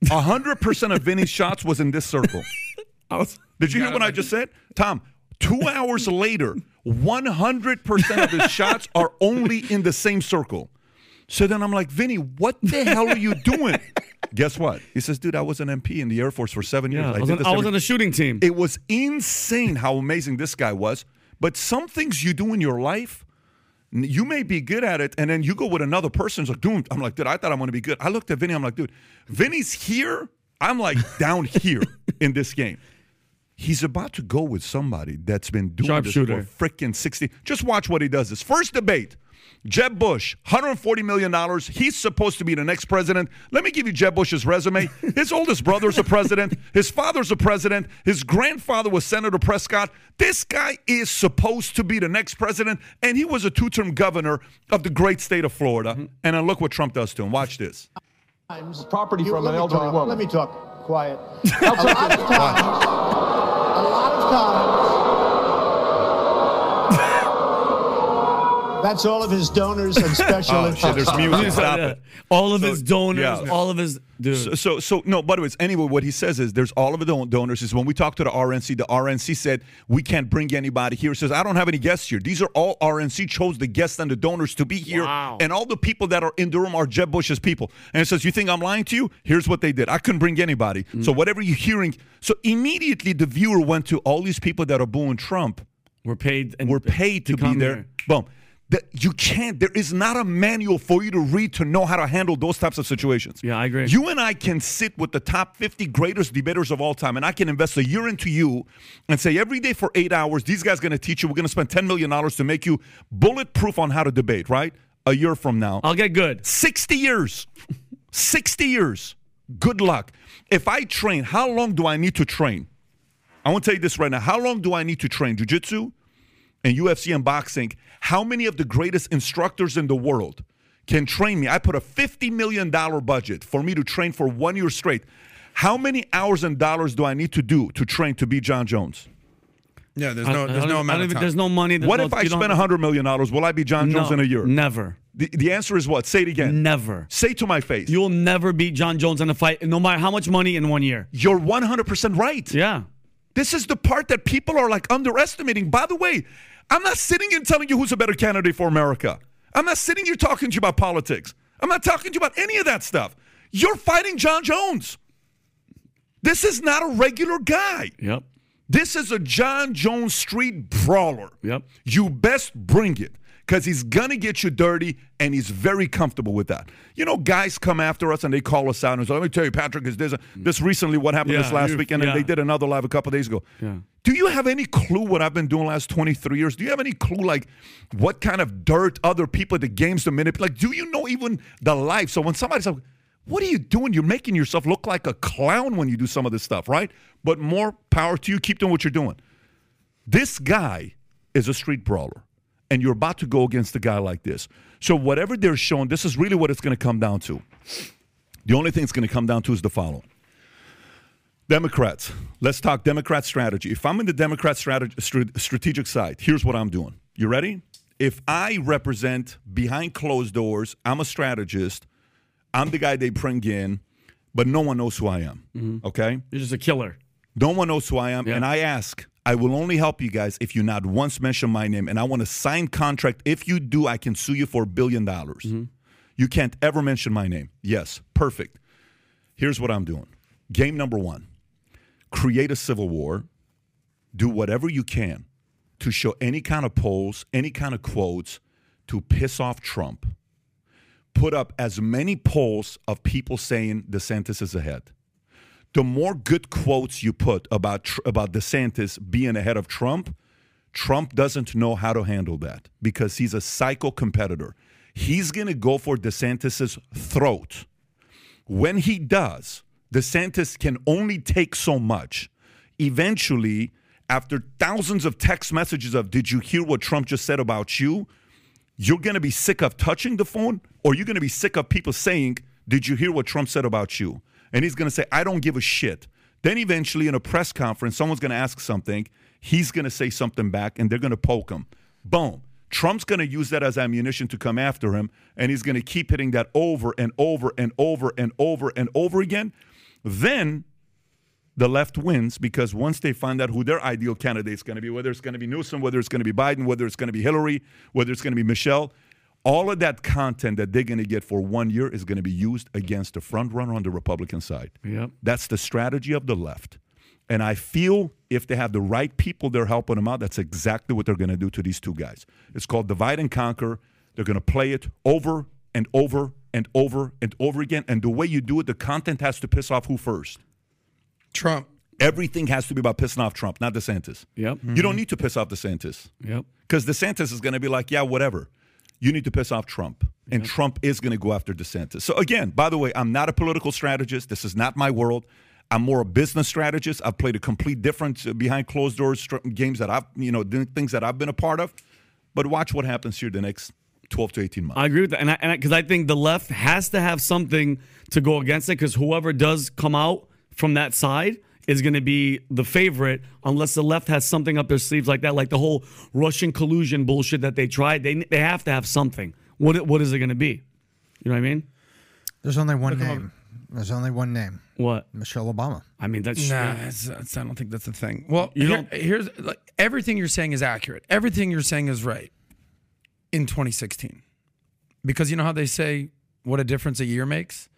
100% of Vinny's shots was in this circle. I was, Did you hear what I just said? Tom, two hours later, 100% of his shots are only in the same circle. So then I'm like, Vinny, what the hell are you doing? Guess what? He says, dude, I was an MP in the Air Force for seven years. yeah, I was, on, I was on a shooting team. it was insane how amazing this guy was. But some things you do in your life, you may be good at it, and then you go with another person's like, dude, I'm like, dude, I thought I'm going to be good. I looked at Vinny, I'm like, dude, Vinny's here. I'm like down here in this game. He's about to go with somebody that's been doing this Sharpshooter. for freaking 60. Just watch what he does. This first debate, Jeb Bush, $140 million. He's supposed to be the next president. Let me give you Jeb Bush's resume. His oldest brother's a president. His father's a president. His grandfather was Senator Prescott. This guy is supposed to be the next president, and he was a two term governor of the great state of Florida. Mm-hmm. And then look what Trump does to him. Watch this. times. Property You- from let an me elderly talk, woman. Let me talk. Quiet. a lot of times. A lot of times. That's all of his donors and special Oh, shit, there's music. Stop it. all of So- his donors, yeah. all of his dude. So, so, so, no. By the way, anyway, what he says is there's all of the don- donors. Is when we talked to the RNC, the RNC said we can't bring anybody here. He says I don't have any guests here. These are all RNC chose the guests and the donors to be here, Wow. and all the people that are in the room are Jeb Bush's people. And it says you think I'm lying to you? Here's what they did. I couldn't bring anybody. Mm. So whatever you're hearing, so immediately the viewer went to all these people that are booing Trump We're paid. And were paid to, be come there. here. Boom. That you can't. There is not a manual for you to read to know how to handle those types of situations. Yeah, I agree. You and I can sit with the top 50 greatest debaters of all time, and I can invest a year into you and say every day for eight hours, these guys going to teach you. We're going to spend $10 million to make you bulletproof on how to debate, right? A year from now. I'll get good. 60 years. 60 years. Good luck. If I train, how long do I need to train? I want to tell you this right now. How long do I need to train? Jiu jitsu and UFC and boxing. How many of the greatest instructors in the world can train me? I put a $50 million budget for me to train for one year straight. How many hours and dollars do I need to do to train to be Jon Jones? Yeah, there's no I there's don't no amount of time. There's no money. there's What no- if I you don't- spend $100 million? Will I be Jon Jones No, in a year? Never. The, the answer is what? Say it again. Never. Say to my face. You'll never beat Jon Jones in a fight, no matter how much money in one year. You're 100% right. Yeah. This is the part that people are like underestimating. By the way, I'm not sitting here telling you who's a better candidate for America. I'm not sitting here talking to you about politics. I'm not talking to you about any of that stuff. You're fighting Jon Jones. This is not a regular guy. Yep. This is a Jon Jones street brawler. Yep. You best bring it because he's going to get you dirty and he's very comfortable with that. You know, guys come after us and they call us out and say, let me tell you, Patrick, is this, this recently what happened Yeah, this last weekend and they did another live a couple days ago. Yeah. Do you have any clue what I've been doing last 23 years? Do you have any clue like what kind of dirt other people at the games to manipulate? Like, do you know even the life? So when somebody's like, what are you doing? You're making yourself look like a clown when you do some of this stuff, right? But more power to you. Keep doing what you're doing. This guy is a street brawler, and you're about to go against a guy like this. So, whatever they're showing, this is really what it's going to come down to. The only thing it's going to come down to is the following Democrats. Let's talk Democrat strategy. If I'm in the Democrat strategy, strategic side, here's what I'm doing. You ready? If I represent behind closed doors, I'm a strategist, I'm the guy they bring in, but no one knows who I am. Mm-hmm. Okay? You're just a killer. No one knows who I am. Yeah. And I ask, I will only help you guys if you not once mention my name. And I want a signed contract. If you do, I can sue you for a billion dollars. Mm-hmm. You can't ever mention my name. Yes, perfect. Here's what I'm doing. Game number one create a civil war, do whatever you can to show any kind of polls, any kind of quotes to piss off Trump. Put up as many polls of people saying DeSantis is ahead the more good quotes you put about about DeSantis being ahead of Trump, Trump doesn't know how to handle that because he's a psycho competitor. He's going to go for DeSantis's throat. When he does, DeSantis can only take so much. Eventually, after thousands of text messages of "Did you hear what Trump just said about you?" you're going to be sick of touching the phone or you're going to be sick of people saying, Did you hear what Trump said about you? And he's going to say, I don't give a shit. Then eventually, in a press conference, someone's going to ask something. He's going to say something back and they're going to poke him. Boom. Trump's going to use that as ammunition to come after him. And he's going to keep hitting that over and over and over and over and over again. Then the left wins because once they find out who their ideal candidate is going to be, whether it's going to be Newsom, whether it's going to be Biden, whether it's going to be Hillary, whether it's going to be Michelle, all of that content that they're going to get for one year is going to be used against the front runner on the Republican side. Yep. That's the strategy of the left. And I feel if they have the right people they're helping them out, that's exactly what they're going to do to these two guys. It's called divide and conquer. They're going to play it over and over and over and over again. And the way you do it, the content has to piss off who first? Trump. Everything has to be about pissing off Trump, not DeSantis. Yep. You don't need to piss off DeSantis Yep. because DeSantis is going to be like, yeah, whatever. You need to piss off Trump, and Trump is going to go after DeSantis. So again, by the way, I'm not a political strategist. This is not my world. I'm more a business strategist. I've played a complete different uh, behind closed doors games that I've, you know, things that I've been a part of. But watch what happens here the next 12 to 18 months. I agree with that, and I, and because I, think the left has to have something to go against it, because whoever does come out from that side is going to be the favorite, unless the left has something up their sleeves like that, like the whole Russian collusion bullshit that they tried. They they have to have something. What what is it going to be? You know what I mean? There's only one name. There's only one name. What? Michelle Obama. I mean that's Nah, it's, it's, I don't think that's the thing. Well, You here- don't- here's like everything you're saying is accurate. Everything you're saying is right in 2016. Because you know how they say what a difference a year makes?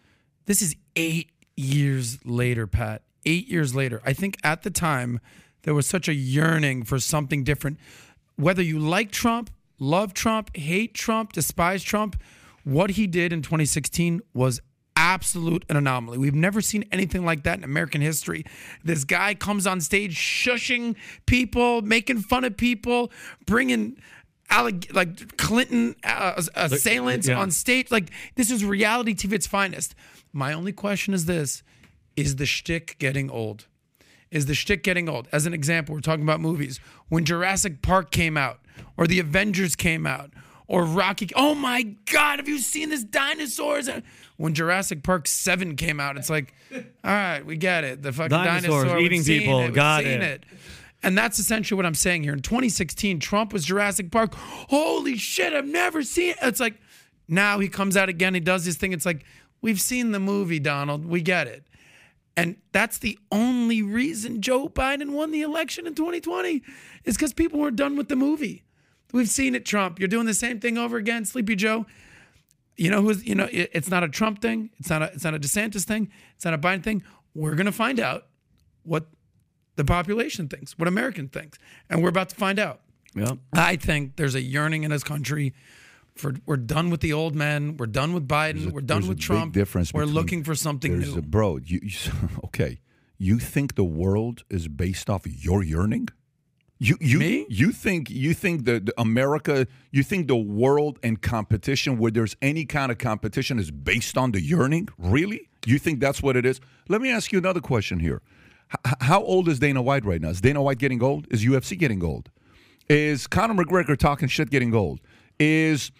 This is 8 years later, Pat. 8 years later. I think at the time there was such a yearning for something different. Whether you like Trump, love Trump, hate Trump, despise Trump, what he did in 2016 was absolute an anomaly. We've never seen anything like that in American history. This guy comes on stage shushing people, making fun of people, bringing alleg- like Clinton uh, assailants yeah. on stage. Like this is reality TV its finest. My only question is this: Is the shtick getting old? Is the shtick getting old? As an example, we're talking about movies. When Jurassic Park came out, or the Avengers came out, or Rocky. Oh my God, have you seen this dinosaurs? When Jurassic Park 7 came out, it's like, all right, we get it. The fucking Dinosaurs dinosaur. eating people, it, got seen it. And that's essentially what I'm saying here. In 2016, Trump was Jurassic Park. Holy shit, I've never seen it. It's like now he comes out again, he does this thing. It's like, we've seen the movie, Donald. We get it. And that's the only reason Joe Biden won the election in 2020 is because people were done with the movie. We've seen it, Trump. You're doing the same thing over again, Sleepy Joe. You know who's you know it- it's not a Trump thing. It's not a it's not a DeSantis thing. It's not a Biden thing. We're gonna find out what the population thinks, what American thinks, and we're about to find out. Yeah. I think there's a yearning in this country for we're done with the old men. We're done with Biden. we're done with Trump. difference we're between- looking for something new. a bro. You, you okay? You think the world is based off your yearning? You you Me? you think you think that the America? You think the world and competition, where there's any kind of competition, is based on the yearning? Really? You think that's what it is? Let me ask you another question here. H- how old is Dana White right now? Is Dana White getting old? Is UFC getting old? Is Conor McGregor talking shit getting old? Is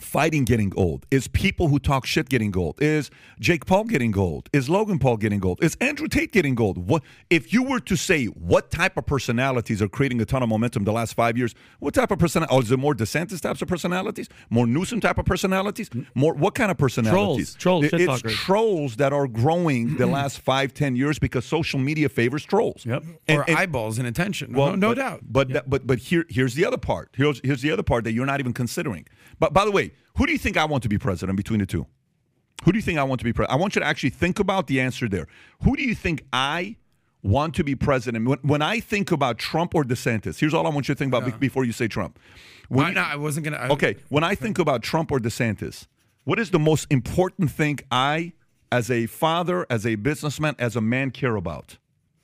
fighting getting old? Is people who talk shit getting old? Is Jake Paul getting old? Is Logan Paul getting old? Is Andrew Tate getting old? What if you were to say what type of personalities are creating a ton of momentum the last five years? What type of personality? Oh, is it more DeSantis types of personalities? More Newsom type of personalities? Mm. More what kind of personalities? Trolls, trolls, shit it's talkers. trolls that are growing the last five, ten years because social media favors trolls. Yep. And- or and- eyeballs and attention. no, no but, doubt. But that, but but here here's the other part. Here's here's the other part that you're not even considering. But by the way, who do you think I want to be president between the two? Who do you think I want to be president? I want you to actually think about the answer there. Who do you think I want to be president? When, when I think about Trump or DeSantis, here's all I want you to think about be- before you say Trump. When I, no, I wasn't gonna. Okay, when I think about Trump or DeSantis, what is the most important thing I, as a father, as a businessman, as a man, care about?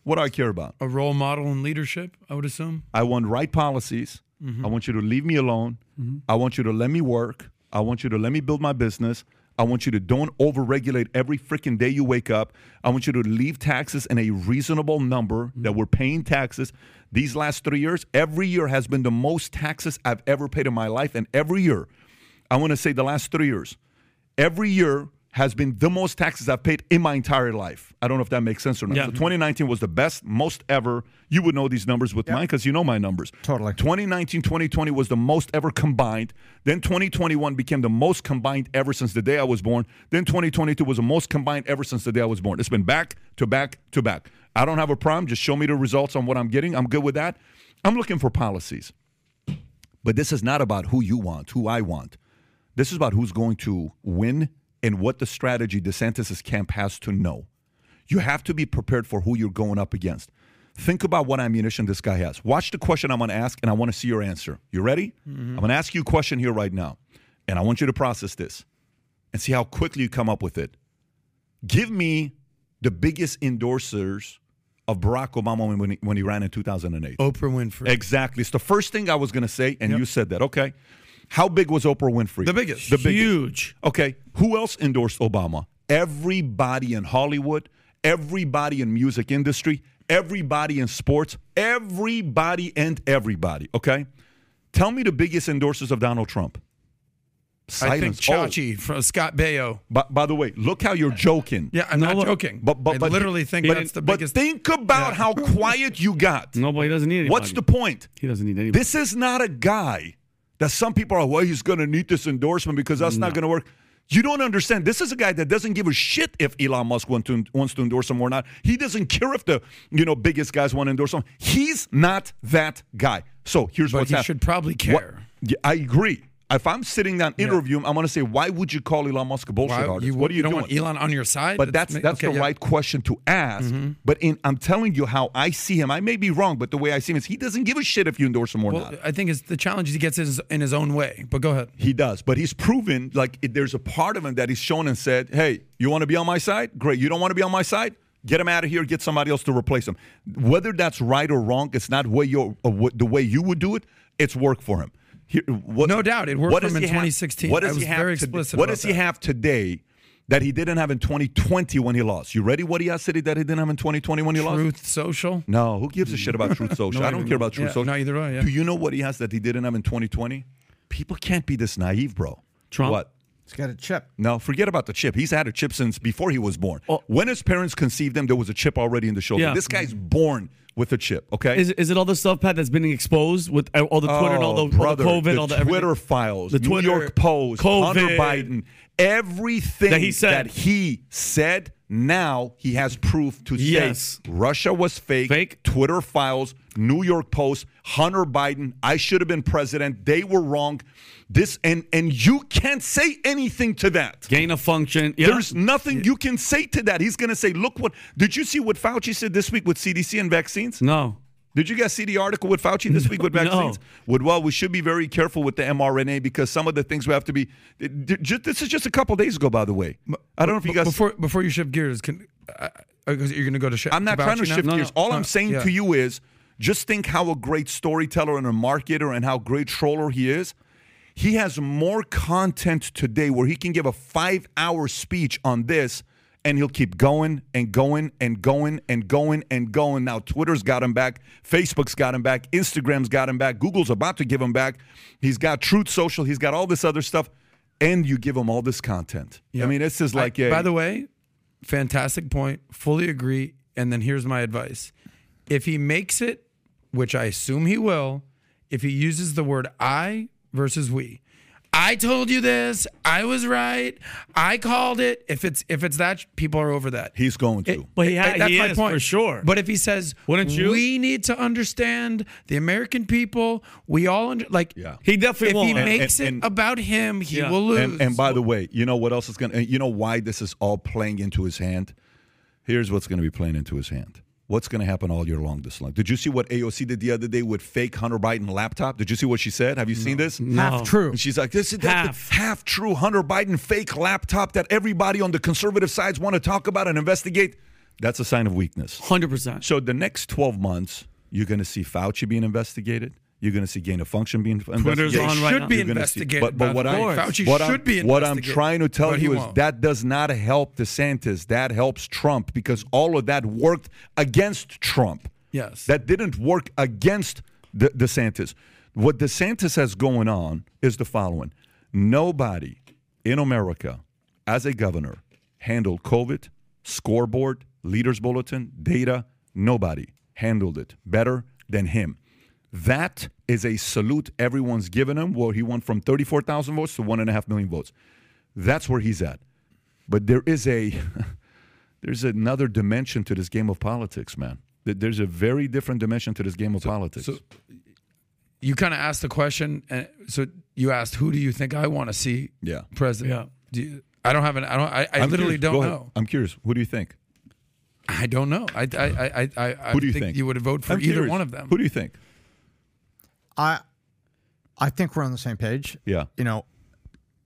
What do I care about? a role model in leadership. I would assume. I want right policies. Mm-hmm. I want you to leave me alone. Mm-hmm. I want you to let me work. I want you to let me build my business. I want you to don't overregulate every freaking day you wake up. I want you to leave taxes in a reasonable number mm-hmm. that we're paying taxes. These last three years, every year has been the most taxes I've ever paid in my life. And every year, I want to say the last three years, every year has been the most taxes I've paid in my entire life. I don't know if that makes sense or not. Yeah. So 2019 was the best, most ever. You would know these numbers with mine because you know my numbers. Totally. 2019, 2020 was the most ever combined. Then 2021 became the most combined ever since the day I was born. Then 2022 was the most combined ever since the day I was born. It's been back to back to back. I don't have a problem. Just show me the results on what I'm getting. I'm good with that. I'm looking for policies. But this is not about who you want, who I want. This is about who's going to win and what the strategy DeSantis' camp has to know. You have to be prepared for who you're going up against. Think about what ammunition this guy has. Watch the question I'm going to ask, and I want to see your answer. You ready? Mm-hmm. I'm going to ask you a question here right now, and I want you to process this and see how quickly you come up with it. Give me the biggest endorsers of Barack Obama when he, when he ran in 2008. Oprah Winfrey. Exactly. It's the first thing I was going to say, and you said that. Okay. How big was Oprah Winfrey? The biggest. The biggest. Huge. Okay. Who else endorsed Obama? Everybody in Hollywood, everybody in music industry, everybody in sports, everybody and everybody. Okay. Tell me the biggest endorsers of Donald Trump. I think Silence. Oh, Chachi from Scott Baio. by, by the way, look how you're joking. Yeah, I'm No, not look, joking. But, but, I but literally think he that's the but biggest. think about Yeah. how quiet you got. Nobody doesn't need anybody. What's the point? He doesn't need anybody. This is not a guy that some people are, well, he's going to need this endorsement because that's not going to work. You don't understand. This is a guy that doesn't give a shit if Elon Musk want to, wants to endorse him or not. He doesn't care if the you know biggest guys want to endorse him. He's not that guy. So here's but what's he should probably What- care. Yeah, I agree. If I'm sitting down interviewing him, I'm going to say, why would you call Elon Musk a bullshit Why- artist? you, what are you, don't doing? want Elon on your side? But that's that's okay, the yeah. right question to ask. But in, I'm telling you how I see him. I may be wrong, but the way I see him is he doesn't give a shit if you endorse him or Well, not. I think it's the challenge he gets is in his own way. But go ahead. He does, but he's proven like it, there's a part of him that he's shown and said, "Hey, you want to be on my side? Great. You don't want to be on my side? Get him out of here. Get somebody else to replace him." Whether that's right or wrong, it's not way you uh, the way you would do it. It's work for him. Here, what, No doubt, it worked what for does him in he have- 2016. What I does was he have very to- explicit What about does he that. have today that he didn't have in 2020 when he lost? You ready? What he has today that he didn't have in 2020 when he lost? Truth Social. No, who gives a shit about Truth Social? I don't care about Truth Yeah, Social. no, either do I, yeah. Do you know what he has that he didn't have in 2020? People can't be this naive, bro. Trump? What? He's got a chip. No, forget about the chip. He's had a chip since before he was born. Oh. when his parents conceived him, there was a chip already in the shoulder. Yeah. This guy's born with a chip. Okay. Is, is it all the stuff, Pat, that's been exposed with uh, all the Twitter and all the, Oh, all the COVID, the all the Twitter everything? files, The New Twitter, York Post, Hunter COVID. Biden, everything That he said. that he said. Now he has proof to say Russia was fake. Fake. Twitter files, New York Post, Hunter Biden. I should have been president. They were wrong. This and and you can't say anything to that. Gain of function. Yeah. There's nothing you can say to that. He's going to say, "Look what did you see what Fauci said this week with CDC and vaccines?" no. Did you guys see the article with Fauci this week with No. vaccines? With well, we should be very careful with the mRNA because some of the things we have to be. it- it- ju- This is just a couple days ago, by the way. I don't know if you guys. before before you shift gears, can uh, uh, you're going to go to shift? I'm not trying to shift No, no. gears. All No, I'm saying yeah. to you is, just think how a great storyteller and a marketer and how great troller he is. He has more content today where he can give a five-hour speech on this. And he'll keep going and going and going and going and going. Now, Twitter's got him back. Facebook's got him back. Instagram's got him back. Google's about to give him back. He's got Truth Social. He's got all this other stuff. And you give him all this content. I mean, this is like I- a. by the way, fantastic point. Fully agree. And then here's my advice: if he makes it, which I assume he will, if he uses the word "I" versus "we." I told you this. I was right. I called it. If it's if it's that, people are over that. he's going to. But he, ha- That's he my is, point for sure. But if he says, Wouldn't you? We need to understand the American people. We all under like. Yeah. He definitely If won't. he And- makes and- it about him, he Yeah. will lose. And, and by the way, you know what else is going to, you know why this is all playing into his hand? Here's what's going to be playing into his hand. What's going to happen all year long this long? Did you see what AOC did the other day with fake Hunter Biden laptop? Did you see what she said? Have you seen this? Half true. And she's like, this is Half. half true Hunter Biden fake laptop that everybody on the conservative sides want to talk about and investigate. That's a sign of weakness. 100%. So the next 12 months, you're going to see Fauci being investigated. You're going to see gain of function being Twitter's investigated. on right should now. be gonna see- investigated. but, but what I, Fauci what, should I'm, be what I'm trying to tell you is won't. that does not help DeSantis. That helps Trump because all of that worked against Trump. Yes. That didn't work against De- DeSantis. What DeSantis has going on is the following: Nobody in America, as a governor, handled COVID, scoreboard, leaders bulletin, data. Nobody handled it better than him. That is a salute everyone's given him. Well, he went from 34,000 votes to one and a half million votes. That's where he's at. But there is a there's another dimension to this game of politics, man. There's a very different dimension to this game of politics. so- you kind of asked the question, and so you asked, "Who do you think I want to see Yeah. president?" Yeah. Do you, I don't have an. I don't. I, I literally curious. don't know. I'm curious. Who do you think? I don't know. I. I. I. I. I Who do you think, think? you would vote for I'm either curious. one of them? Who do you think? I I think we're on the same page. Yeah. You know,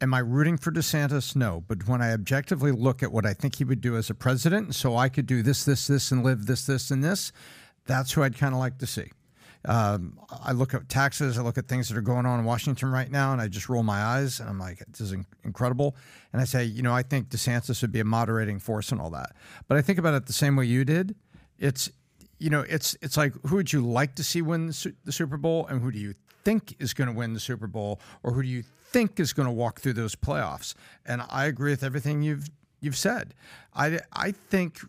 am I rooting for DeSantis? No. But when I objectively look at what I think he would do as a president, so I could do this, this, this, and live this, this, and this, that's who I'd kind of like to see. Um, I look at taxes, I look at things that are going on in Washington right now, and I just roll my eyes and I'm like, this is in- incredible. And I say, you know, I think DeSantis would be a moderating force and all that. But I think about it the same way you did. It's, you know, it's it's like who would you like to see win the, Super Bowl, and who do you think is going to win the Super Bowl, or who do you think is going to walk through those playoffs? And I agree with everything you've you've said. I I think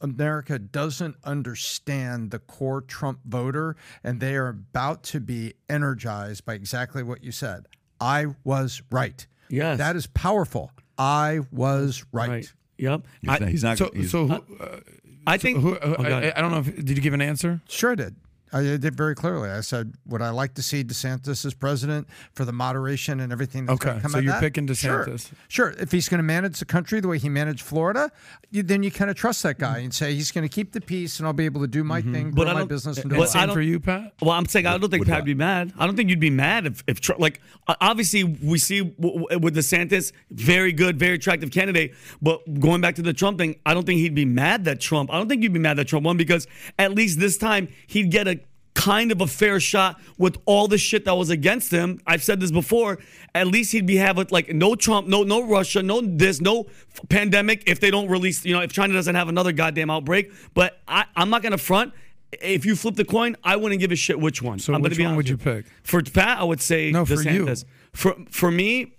America doesn't understand the core Trump voter, and they are about to be energized by exactly what you said. I was right. Yes. that is powerful. I was right. Right. Yep. He's I, not. He's not So. he's- So. Who, uh, I think. who, uh, Oh, I. I don't know. if Did you give an answer? Sure, I did. I did very clearly. I said, would I like to see DeSantis as president for the moderation and everything that's Okay, going to come so out you're that? picking DeSantis. Sure. If he's going to manage the country the way he managed Florida, you, then you kind of trust that guy mm-hmm. and say he's going to keep the peace and I'll be able to do my mm-hmm. thing, But grow I my don't- business, and but do all I. Same for you, Pat. Well, I'm saying I don't think Pat would be mad. I don't think you'd be mad if, if Trump, like, obviously we see w- w- with DeSantis, very good, very attractive candidate. But going back to the Trump thing, I don't think he'd be mad that Trump. I don't think you'd be mad that Trump won because at least this time he'd get a kind of a fair shot with all the shit that was against him. I've said this before. At least he'd be having like no Trump, no no Russia, no this, no pandemic. If they don't release, you know, if China doesn't have another goddamn outbreak. But I, I'm not gonna front. If you flip the coin, I wouldn't give a shit which one. So I'm which gonna be one would you pick? For Pat, I would say No, for you. For for me,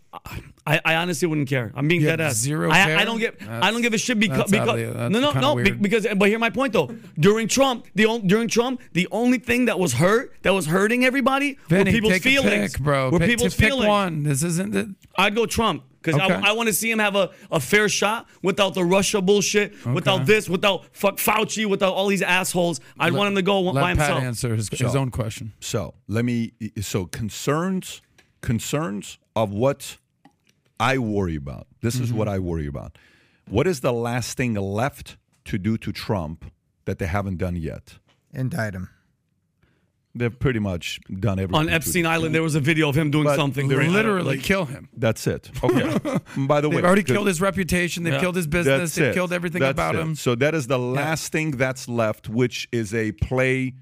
I, I honestly wouldn't care. I'm being You dead ass. zero I, care? I don't get. I don't give a shit because that's because oddly- that's no no no weird. because but hear my point though. During Trump, the on, during Trump, the only thing that was hurt that was hurting everybody Vinny, were people's take feelings, a pick, bro. Were Pick, people's to pick feelings. one. This isn't. The, I'd go Trump because Okay. I, I want to see him have a, a fair shot without the Russia bullshit, without this, without fuck Fauci, without all these assholes. I'd want him to go let by Pat himself. answer his, his own question. So let me. So concerns, concerns of what I worry about. This is what mm-hmm. I worry about. What is the last thing left to do to Trump that they haven't done yet? Indict him. They've pretty much done everything. On to- Epstein Island, there was a video of him doing But something. they're great. Literally Like, kill him. That's it. Okay. By the way, They've already good- killed his reputation. They've Yeah. killed his business. That's They've it. killed everything That's about it. him. So that is the last thing that's left, which is a play,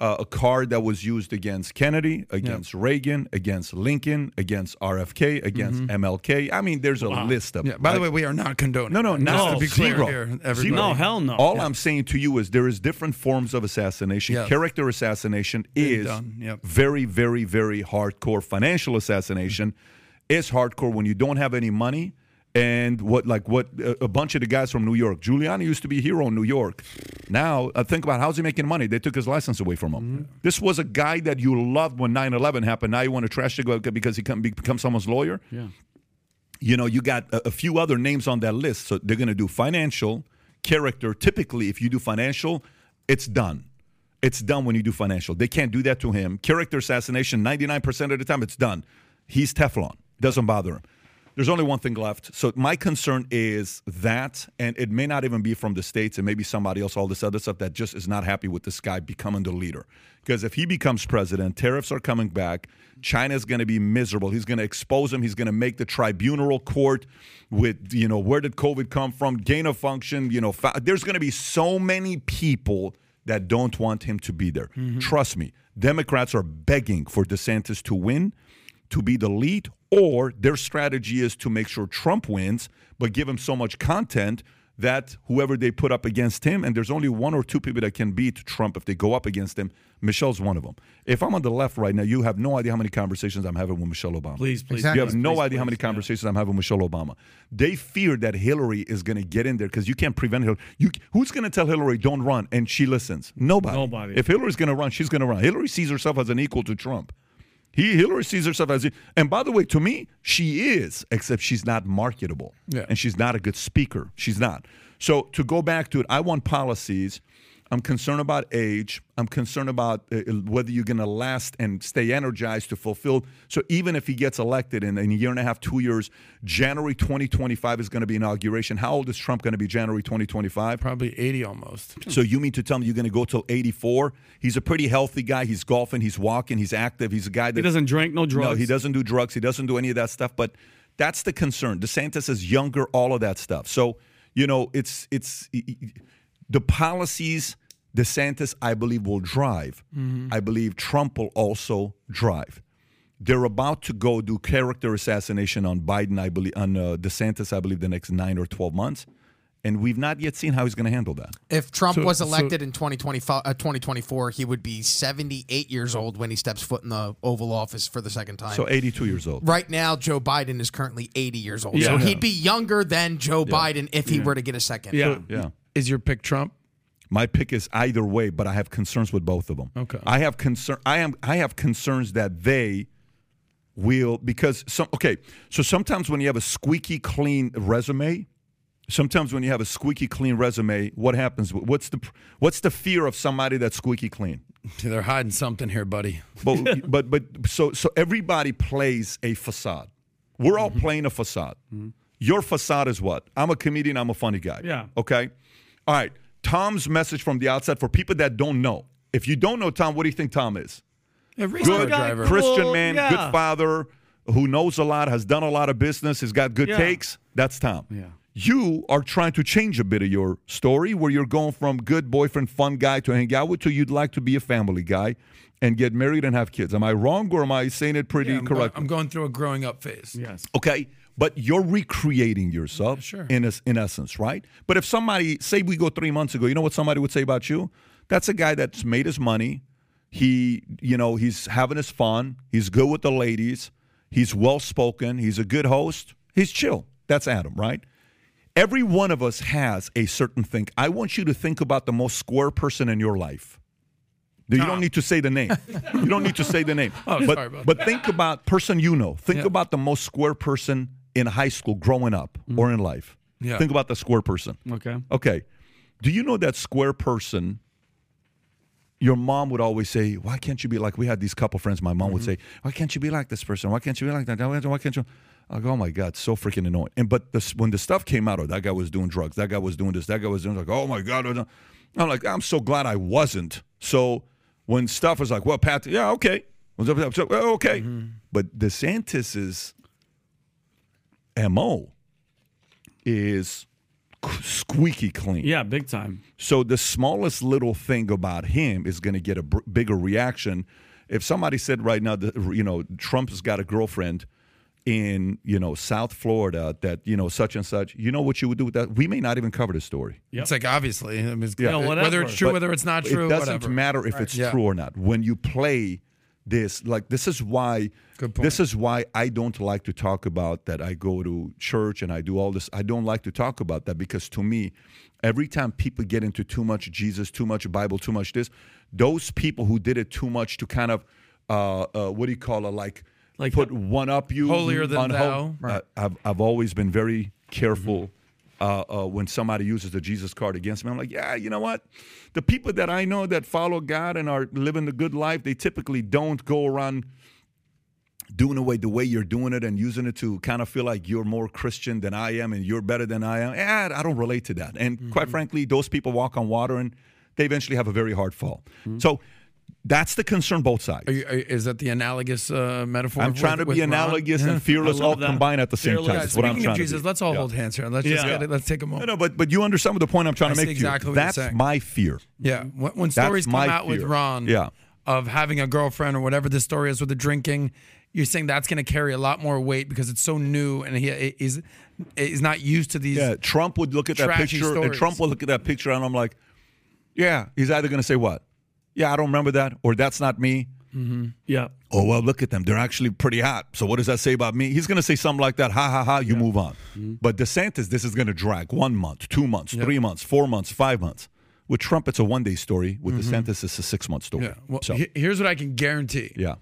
uh, a card that was used against Kennedy, against Reagan, against Lincoln, against RFK, against MLK. I mean, there's a list of. Mm-hmm. Yeah. By the way, we are not condoning. No, no, no, Just to be clear zero. here, Zero. everybody. No, hell no. All I'm saying to you is there is different forms of assassination. Yes. Character assassination is. Yep. very, very, very hardcore. Financial assassination is hardcore when you don't have any money. And what, like, what a bunch of the guys from New York, Giuliani used to be a hero in New York. Now, uh, think about how's he making money? They took his license away from him. Mm-hmm. This was a guy that you loved when 9 11 happened. Now you want to trash the guy because he can become someone's lawyer? Yeah. you know, you got a, a few other names on that list. So they're going to do financial, character. Typically, if you do financial, it's done. It's done when you do financial. They can't do that to him. Character assassination, 99% of the time, it's done. He's Teflon. Doesn't bother him. There's only one thing left. So my concern is that, and it may not even be from the states, and maybe somebody else, all this other stuff that just is not happy with this guy becoming the leader. Because if he becomes president, tariffs are coming back. China's going to be miserable. He's going to expose him. He's going to make the tribunal court with, you know, where did COVID come from, gain of function. You know, fa- there's going to be so many people that don't want him to be there. Mm-hmm. Trust me, Democrats are begging for DeSantis to win to be the lead, or their strategy is to make sure Trump wins, but give him so much content that whoever they put up against him, and there's only one or two people that can beat Trump if they go up against him. Michelle's one of them. If I'm on the left right now, you have no idea how many conversations I'm having with Michelle Obama. Please, please. Exactly. You have no please, idea how many conversations I'm having with Michelle Obama. They fear that Hillary is going to get in there because you can't prevent her. You, who's going to tell Hillary don't run and she listens? Nobody. Nobody. If Hillary's going to run, she's going to run. Hillary sees herself as an equal to Trump. He Hillary sees herself as, and by the way, to me, she is, except she's not marketable, Yeah. and she's not a good speaker. She's not. So to go back to it, I want policies. I'm concerned about age. I'm concerned about uh, whether you're going to last and stay energized to fulfill. So even if he gets elected in, in a year and a half, two years, January 2025 is going to be inauguration. How old is Trump going to be January 2025? Probably 80 almost. So you mean to tell me you're going to go till 84? He's a pretty healthy guy. He's golfing. He's walking. He's active. He's a guy that He doesn't drink, no drugs. No, he doesn't do drugs. He doesn't do any of that stuff. But that's the concern. DeSantis is younger. All of that stuff. So you know, it's it's the policies DeSantis, I believe, will drive. I believe Trump will also drive. They're about to go do character assassination on Biden, I believe, on uh, DeSantis, I believe, the next nine or 12 months. And we've not yet seen how he's going to handle that. If Trump So- was so- elected in 2025, uh, 2024, he would be 78 years old when he steps foot in the Oval Office for the second time. So 82 years old. right now, Joe Biden is currently 80 years old. Yeah. So Yeah. he'd be younger than Joe Biden if he were to get a second. Yeah. Yeah. Is your pick Trump? My pick is either way, but I have concerns with both of them. Okay. I have concern. I am. I have concerns that they will because some. Okay, so sometimes when you have a squeaky clean resume, sometimes when you have a squeaky clean resume, what happens? What's the What's the fear of somebody that's squeaky clean? They're hiding something here, buddy. But but but so so everybody plays a facade. We're all mm-hmm. playing a facade. Mm-hmm. Your facade is what? I'm a comedian. I'm a funny guy. Yeah. Okay. All right. Tom's message from the outside for people that don't know. If you don't know Tom, what do you think Tom is? A Good guy. Christian Well, man, yeah. good father, who knows a lot, has done a lot of business, has got good Yeah. takes. That's Tom. Yeah. You are trying to change a bit of your story where you're going from good boyfriend, fun guy to hang out with to you'd like to be a family guy and get married and have kids. Am I wrong or am I saying it pretty Yeah, I'm, going, correct? I'm going through a growing up phase. Yes. Okay, but you're recreating yourself sure. in es- in essence, right? But if somebody say we go three months ago, you know what somebody would say about you? That's a guy that's made his money. He, you know, he's having his fun. He's good with the ladies. He's well spoken. He's a good host. He's chill. That's Adam, right? Every one of us has a certain thing. I want you to think about the most square person in your life. You don't need to say the name. you don't need to say the name. Oh, but, sorry about but think about person you know. Think Yeah. about the most square person in high school, growing up, mm-hmm. or in life. Yeah. Think about the square person. Okay. Okay. Do you know that square person? Your mom would always say, "Why can't you be like?" We had these couple friends. My mom would mm-hmm. say, "Why can't you be like this person? Why can't you be like that? Why can't you?" I go, "Oh my god, so freaking annoying." And but this, when the stuff came out, oh, that guy was doing drugs. That guy was doing this. That guy was doing like, "Oh my god." I'm like, I'm so glad I wasn't. So when stuff was like, "Well, Pat, yeah, okay, What's up, what's up? Okay," mm-hmm. but DeSantis's mo is squeaky clean. Yeah, big time. So the smallest little thing about him is going to get a bigger reaction. If somebody said right now that you know Trump has got a girlfriend in you know South Florida that you know such and such, you know what you would do with that? We may not even cover the story. It's like obviously, I mean, it's- Yeah, whether it's true, But whether it's not true, it doesn't whatever. matter if it's Yeah. true or not. When you play this, like this is why Good point. this is why I don't like to talk about that. I go to church and I do all this. I don't like to talk about that because to me, every time people get into too much Jesus, too much Bible, too much this, those people who did it too much to kind of uh, uh, what do you call it, like Like put one up you Holier than thou. uh, I've I've always been very careful uh, uh, when somebody uses the Jesus card against me. I'm like, yeah, you know what? The people that I know that follow God and are living the good life, they typically don't go around doing away the way you're doing it and using it to kind of feel like you're more Christian than I am and you're better than I am. Eh, I don't relate to that. And quite frankly, those people walk on water and they eventually have a very hard fall. So that's the concern both sides. Are you, are, is that the analogous uh, metaphor? I'm with- trying to with be Ron? analogous and fearless all that. combined at the same Fearless. time. That's what I'm speaking trying of to Jesus, be. let's all Yeah. hold hands here. Let's just Yeah. get it. Let's take a moment. no, but but you understand the point I'm trying I to make exactly to you. what you're That's my fear. Yeah, when, when That's stories come my out with. Ron, Yeah. of having a girlfriend or whatever the story is with the drinking, you're saying that's going to carry a lot more weight because it's so new and he is is not used to these. Yeah, Trump would look at that Trashy picture, and. Trump would look at that picture, and I'm like, yeah, he's either going to say what? Yeah, I don't remember that, or that's not me. Yeah. Oh well, look at them; they're actually pretty hot. So what does that say about me? He's going to say something like that. Ha ha ha! You move on. Mm-hmm. But DeSantis, this is going to drag one month, two months, three months, four months, five months. With Trump, it's a one-day story. With DeSantis, it's a six-month story. Mm-hmm. Yeah. Well, so he- here's what I can guarantee. yeah,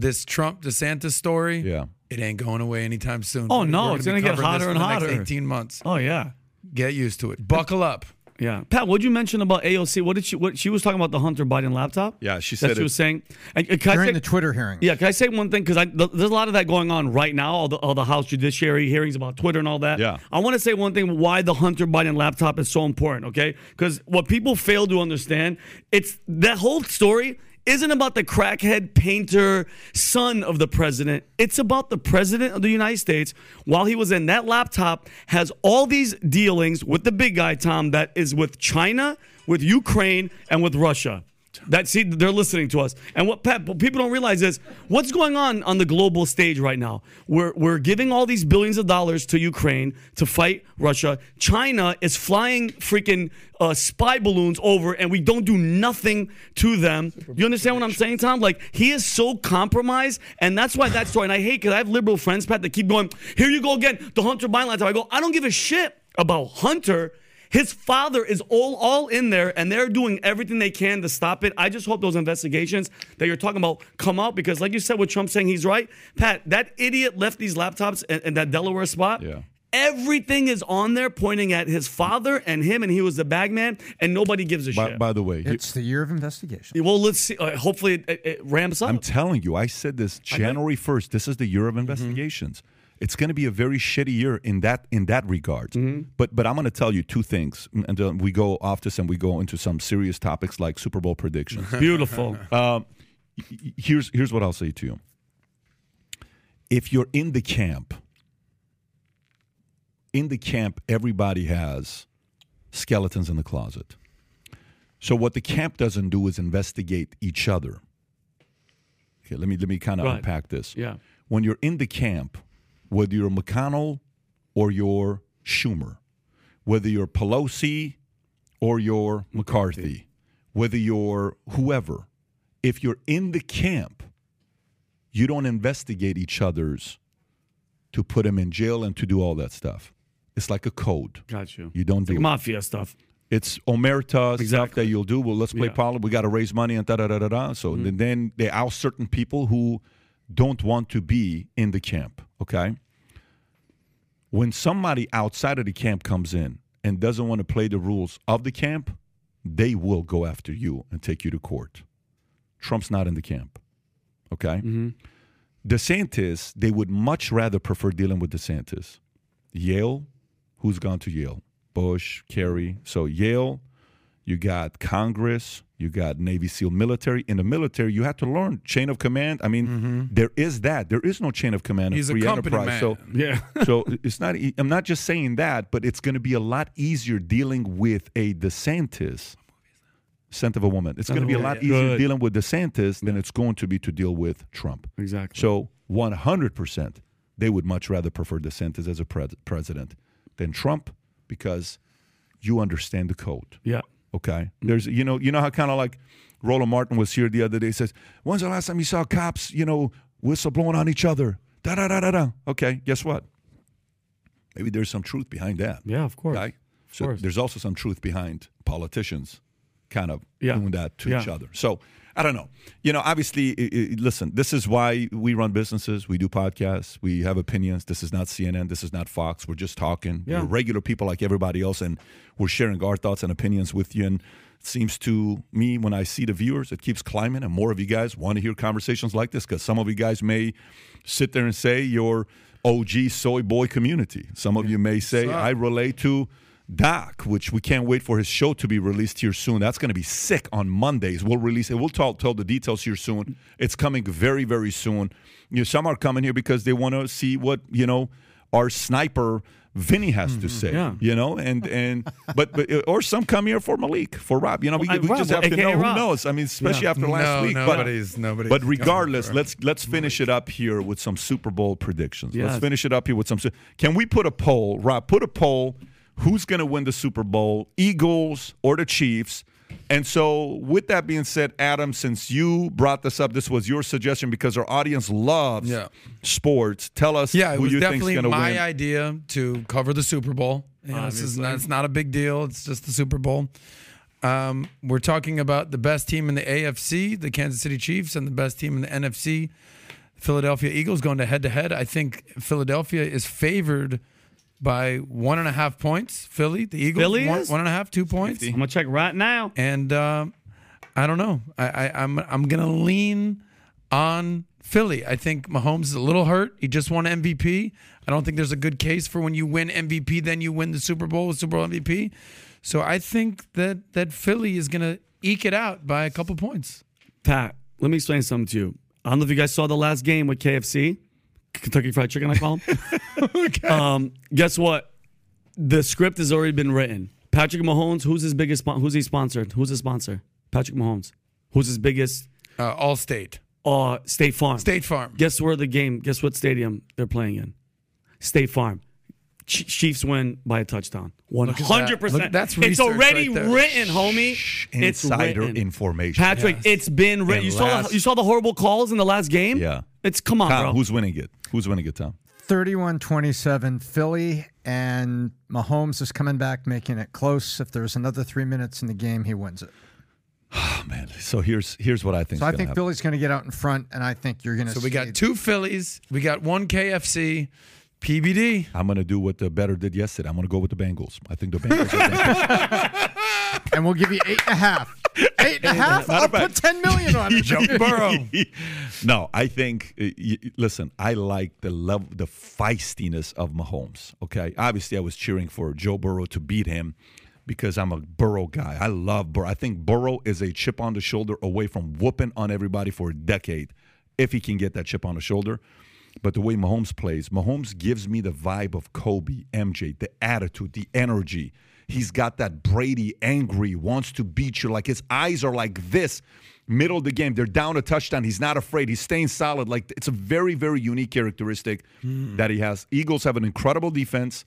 This Trump DeSantis story, yeah. it ain't going away anytime soon. Oh, We're no, it's gonna get covering this hotter for and the next hotter. 18 months. Oh yeah. Get used to it. Buckle up. Yeah, Pat, what did you mention about AOC? What did she? What she was talking about the Hunter Biden laptop? Yeah, she That said she it- was saying. And, uh, During say- the Twitter hearing. Yeah, can I say one thing? Because th- there's a lot of that going on right now. All the, all the House Judiciary hearings about Twitter and all that. Yeah. I want to say one thing: why the Hunter Biden laptop is so important. Okay, because what people fail to understand, it's that whole story isn't about the crackhead painter son of the president. It's about the president of the United States. While he was in that laptop, has all these dealings with the big guy Tom that is with China, with Ukraine, and with Russia. That see, they're listening to us. And what Pat, what people don't realize is what's going on on the global stage right now. We're we're giving all these billions of dollars to Ukraine to fight Russia. China is flying freaking uh, spy balloons over, and we don't do nothing to them. You understand what I'm saying, Tom? Like he is so compromised, and that's why that story. And I hate because I have liberal friends, Pat, that keep going. Here you go again, the Hunter Biden laptop. I go, I don't give a shit about Hunter. His father is all all in there, and they're doing everything they can to stop it. I just hope those investigations that you're talking about come out because, like you said, with Trump saying he's right, Pat, that idiot left these laptops in, in that Delaware spot. Yeah. Everything is on there pointing at his father and him, and he was the bag man, and nobody gives a By, shit. by the way, he- It's the year of investigation. well, let's see. Uh, hopefully, it, it, it ramps up. I'm telling you, I said this January 1st. This is the year of investigations. It's going to be a very shitty year in that in that regard. But but I'm going to tell you two things, and then we go off this and we go into some serious topics like Super Bowl predictions. Beautiful. um, here's here's what I'll say to you. If you're in the camp, in the camp, everybody has skeletons in the closet. So what the camp doesn't do is investigate each other. Okay, let me let me kind of Right. unpack this. Yeah. When you're in the camp, whether you're McConnell or you're Schumer, whether you're Pelosi or you're McCarthy, whether you're whoever, if you're in the camp, you don't investigate each other's to put them in jail and to do all that stuff. It's like a code. Got you. You don't like do it. mafia stuff. It's omerta stuff Exactly. that you'll do. Well, let's play Yeah. politics. We got to raise money and da da da da da. So Mm-hmm. then- then they oust certain people who don't want to be in the camp. Okay. When somebody outside of the camp comes in and doesn't want to play the rules of the camp, they will go after you and take you to court. Trump's not in the camp. Okay. Mm-hmm. DeSantis, they would much rather prefer dealing with DeSantis. Yale, who's gone to Yale? Bush, Kerry. So Yale, you got Congress, you got Navy SEAL military. In the military, you have to learn chain of command. I mean, mm-hmm. there is that. There is no chain of command He's in free enterprise. man. So Yeah. so it's not. I'm not just saying that, but it's going to be a lot easier dealing with a DeSantis. Scent of a woman. It's going to be a oh, lot Good. easier dealing with DeSantis than it's going to be to deal with Trump. Exactly. So 100%, they would much rather prefer DeSantis as a pres- president than Trump because you understand the code. yeah. Okay. There's you know you know how kind of like Roland Martin was here the other day. Says, "When's the last time you saw cops you know whistle blowing on each other?" Da da da da da. Okay. Guess what? Maybe there's some truth behind that. Yeah, of course. Okay. So course. there's also some truth behind politicians kind of Yeah. doing that to each other. So I don't know. You know, obviously, i i listen, this is why we run businesses, we do podcasts, we have opinions. This is not CNN, this is not Fox. We're just talking. Yeah. We're regular people like everybody else, and we're sharing our thoughts and opinions with you. And it seems to me, when I see the viewers, it keeps climbing, and more of you guys want to hear conversations like this because some of you guys may sit there and say you're OG soy boy community. Some of you may say, I relate to Doc, which we can't wait for his show to be released here soon. That's going to be sick on Mondays. We'll release it. We'll tell, tell the details here soon. It's coming very, very soon. You know, some are coming here because they want to see what you know our sniper Vinny has to mm-hmm. say. Yeah. You know, and and but, but uh, or some come here for Malik for Rob. You know, we, Well, we Rob, just have to AKA know. Who knows? I mean, especially after last No, week. nobody's- but, nobody's But regardless, let's let's finish it up here with some Super Bowl predictions. Let's finish it up here with some. Can we put a poll, Rob? Put a poll. Who's going to win the Super Bowl, Eagles or the Chiefs? And so, with that being said, Adam, since you brought this up, this was your suggestion because our audience loves Yeah. sports. Tell us Yeah, who you think's going to win. My idea to cover the Super Bowl. You know, this is not, it's not a big deal. It's just the Super Bowl. Um, we're talking about the best team in the AFC, the Kansas City Chiefs, and the best team in the NFC, Philadelphia Eagles, going to head to head. I think Philadelphia is favored by one and a half points. Philly, the Eagles, Philly one, one and a half, two points. I'm gonna check right now. And uh, I don't know. I, I, I'm I'm gonna lean on Philly. I think Mahomes is a little hurt. He just won MVP. I don't think there's a good case for when you win MVP, then you win the Super Bowl with Super Bowl MVP. So I think that that Philly is gonna eke it out by a couple points. Pat, let me explain something to you. I don't know if you guys saw the last game with KFC, Kentucky Fried Chicken, I call them. um, guess what? The script has already been written. Patrick Mahomes, who's his biggest? Who's he sponsored? Who's his sponsor? Patrick Mahomes. Who's his biggest? Uh, Allstate, Uh, State Farm. State Farm. Guess where the game? Guess what stadium they're playing in? State Farm. Ch- Chiefs win by a touchdown. One at that. hundred Look, percent. that's It's already right there. written, homie. It's Insider written. information. Patrick, Yes. it's been written. And You saw the, you saw the horrible calls in the last game. Yeah. it's come on, Tom, bro. who's winning it? Who's winning it, Tom? 31 27 Philly, and Mahomes is coming back, making it close. If there's another three minutes in the game, he wins it. Oh, man. So here's here's what I think. So I think Philly's going to get out in front, and I think you're going to So we got two Phillies. We got one KFC. PBD. I'm going to do what the better did yesterday. I'm going to go with the Bengals. I think the Bengals. are gonna- and we'll give you eight and a half. Eight and a half? I'll put 10 million on it. Joe Burrow. no, I think. uh, listen, I like the level, the feistiness of Mahomes. Okay, obviously, I was cheering for Joe Burrow to beat him because I'm a Burrow guy. I love Burrow. I think Burrow is a chip on the shoulder away from whooping on everybody for a decade, if he can get that chip on the shoulder. But the way Mahomes plays, Mahomes gives me the vibe of Kobe, MJ, the attitude, the energy. He's got that Brady angry, wants to beat you. Like his eyes are like this, middle of the game. They're down a touchdown. He's not afraid. He's staying solid. Like it's a very, very unique characteristic that he has. Eagles have an incredible defense.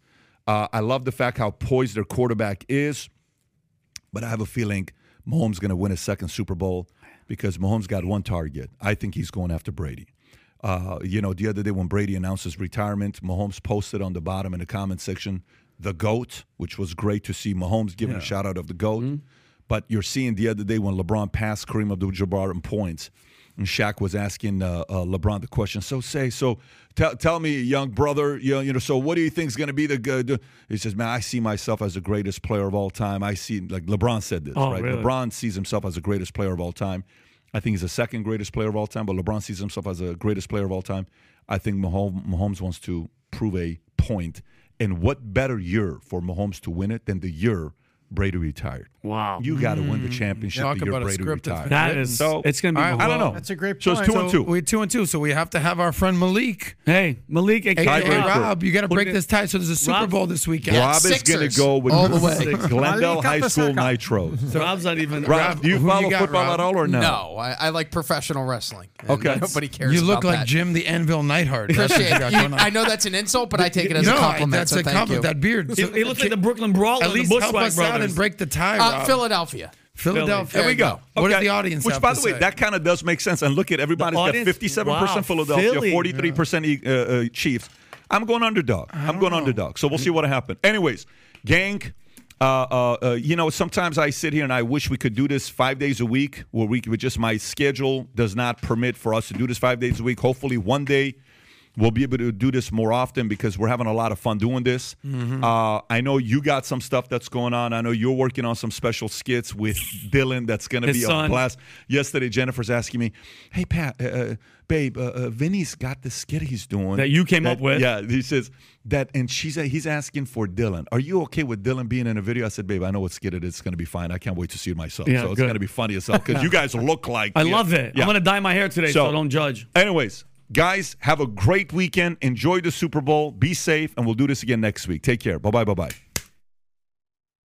Uh, I love the fact how poised their quarterback is. But I have a feeling Mahomes going to win a second Super Bowl because Mahomes got one target. I think he's going after Brady. Uh, you know, the other day when Brady announced his retirement, Mahomes posted on the bottom in the comment section the GOAT, which was great to see Mahomes giving a shout out of the GOAT. Mm-hmm. But you're seeing the other day when LeBron passed Kareem Abdul-Jabbar in points, and Shaq was asking uh, uh, LeBron the question. So say, so tell tell me, young brother, you know, you know so what do you think is going to be the good? He says, man, I see myself as the greatest player of all time. I see like LeBron said this, Oh, right? really? LeBron sees himself as the greatest player of all time. I think he's the second greatest player of all time, but LeBron sees himself as the greatest player of all time. I think Mahomes, wants to prove a point. And what better year for Mahomes to win it than the year Brady retired? Wow. You got to win the mm. championship Talk the year about a Brady script that's retired. that So- it's going to be. All right, I don't know. That's a great Point. So it's point. two and two. We're two and two, so we have to have our friend Malik. Hey, Malik, aka Hey, hey, Rob, you got to break this tie. So there's a Super Rob- Bowl this weekend. Rob is going to go with All the way. Glendale High School Pasaka. Nitro. So Rob's not even. Rob, do you who you follow got, football Rob? at all or no? No, I, I like professional wrestling. Okay. nobody cares. You look about like that. Jim the Anvil Neidhart. That's what you Appreciate got it. You- going on. I know that's an insult, but I take it as a compliment. that's so a thank compliment. you. That beard. He, he looks like the Brooklyn Brawler, At least help Bushwhack us out brothers. And break the tie, Uh, Rob. Philadelphia. Philadelphia. There we go. What does the audience Which, have by to the way, say? that kind of does make sense. And look at everybody's The got audience- fifty-seven wow, percent Philadelphia, Philly. forty-three percent uh, uh, Chiefs. I'm going underdog. I'm going underdog. So we'll see what happens. Anyways, gang. Uh, uh, uh, you know, sometimes I sit here and I wish we could do this five days a week, where we could just my schedule does not permit for us to do this five days a week. Hopefully, one day we'll be able to do this more often because we're having a lot of fun doing this. Mm-hmm. Uh, I know you got some stuff that's going on. I know you're working on some special skits with Dylan that's going to be a blast. Yesterday, Jennifer's asking me, "Hey Pat, uh, uh, babe, uh, uh, Vinny's got the skit he's doing That you came up with. Yeah, he says that, and she's he's asking for Dylan. Are you okay with Dylan being in a video? I said, babe, I know what skit it is. It's going to be fine. I can't wait to see it myself. Yeah, so it's going to be funny as hell because you guys look like. I love it. yeah. I'm going to dye my hair today, so, So- don't judge. Anyways, guys, have a great weekend. Enjoy the Super Bowl. Be safe, and we'll do this again next week. Take care. Bye bye. Bye bye.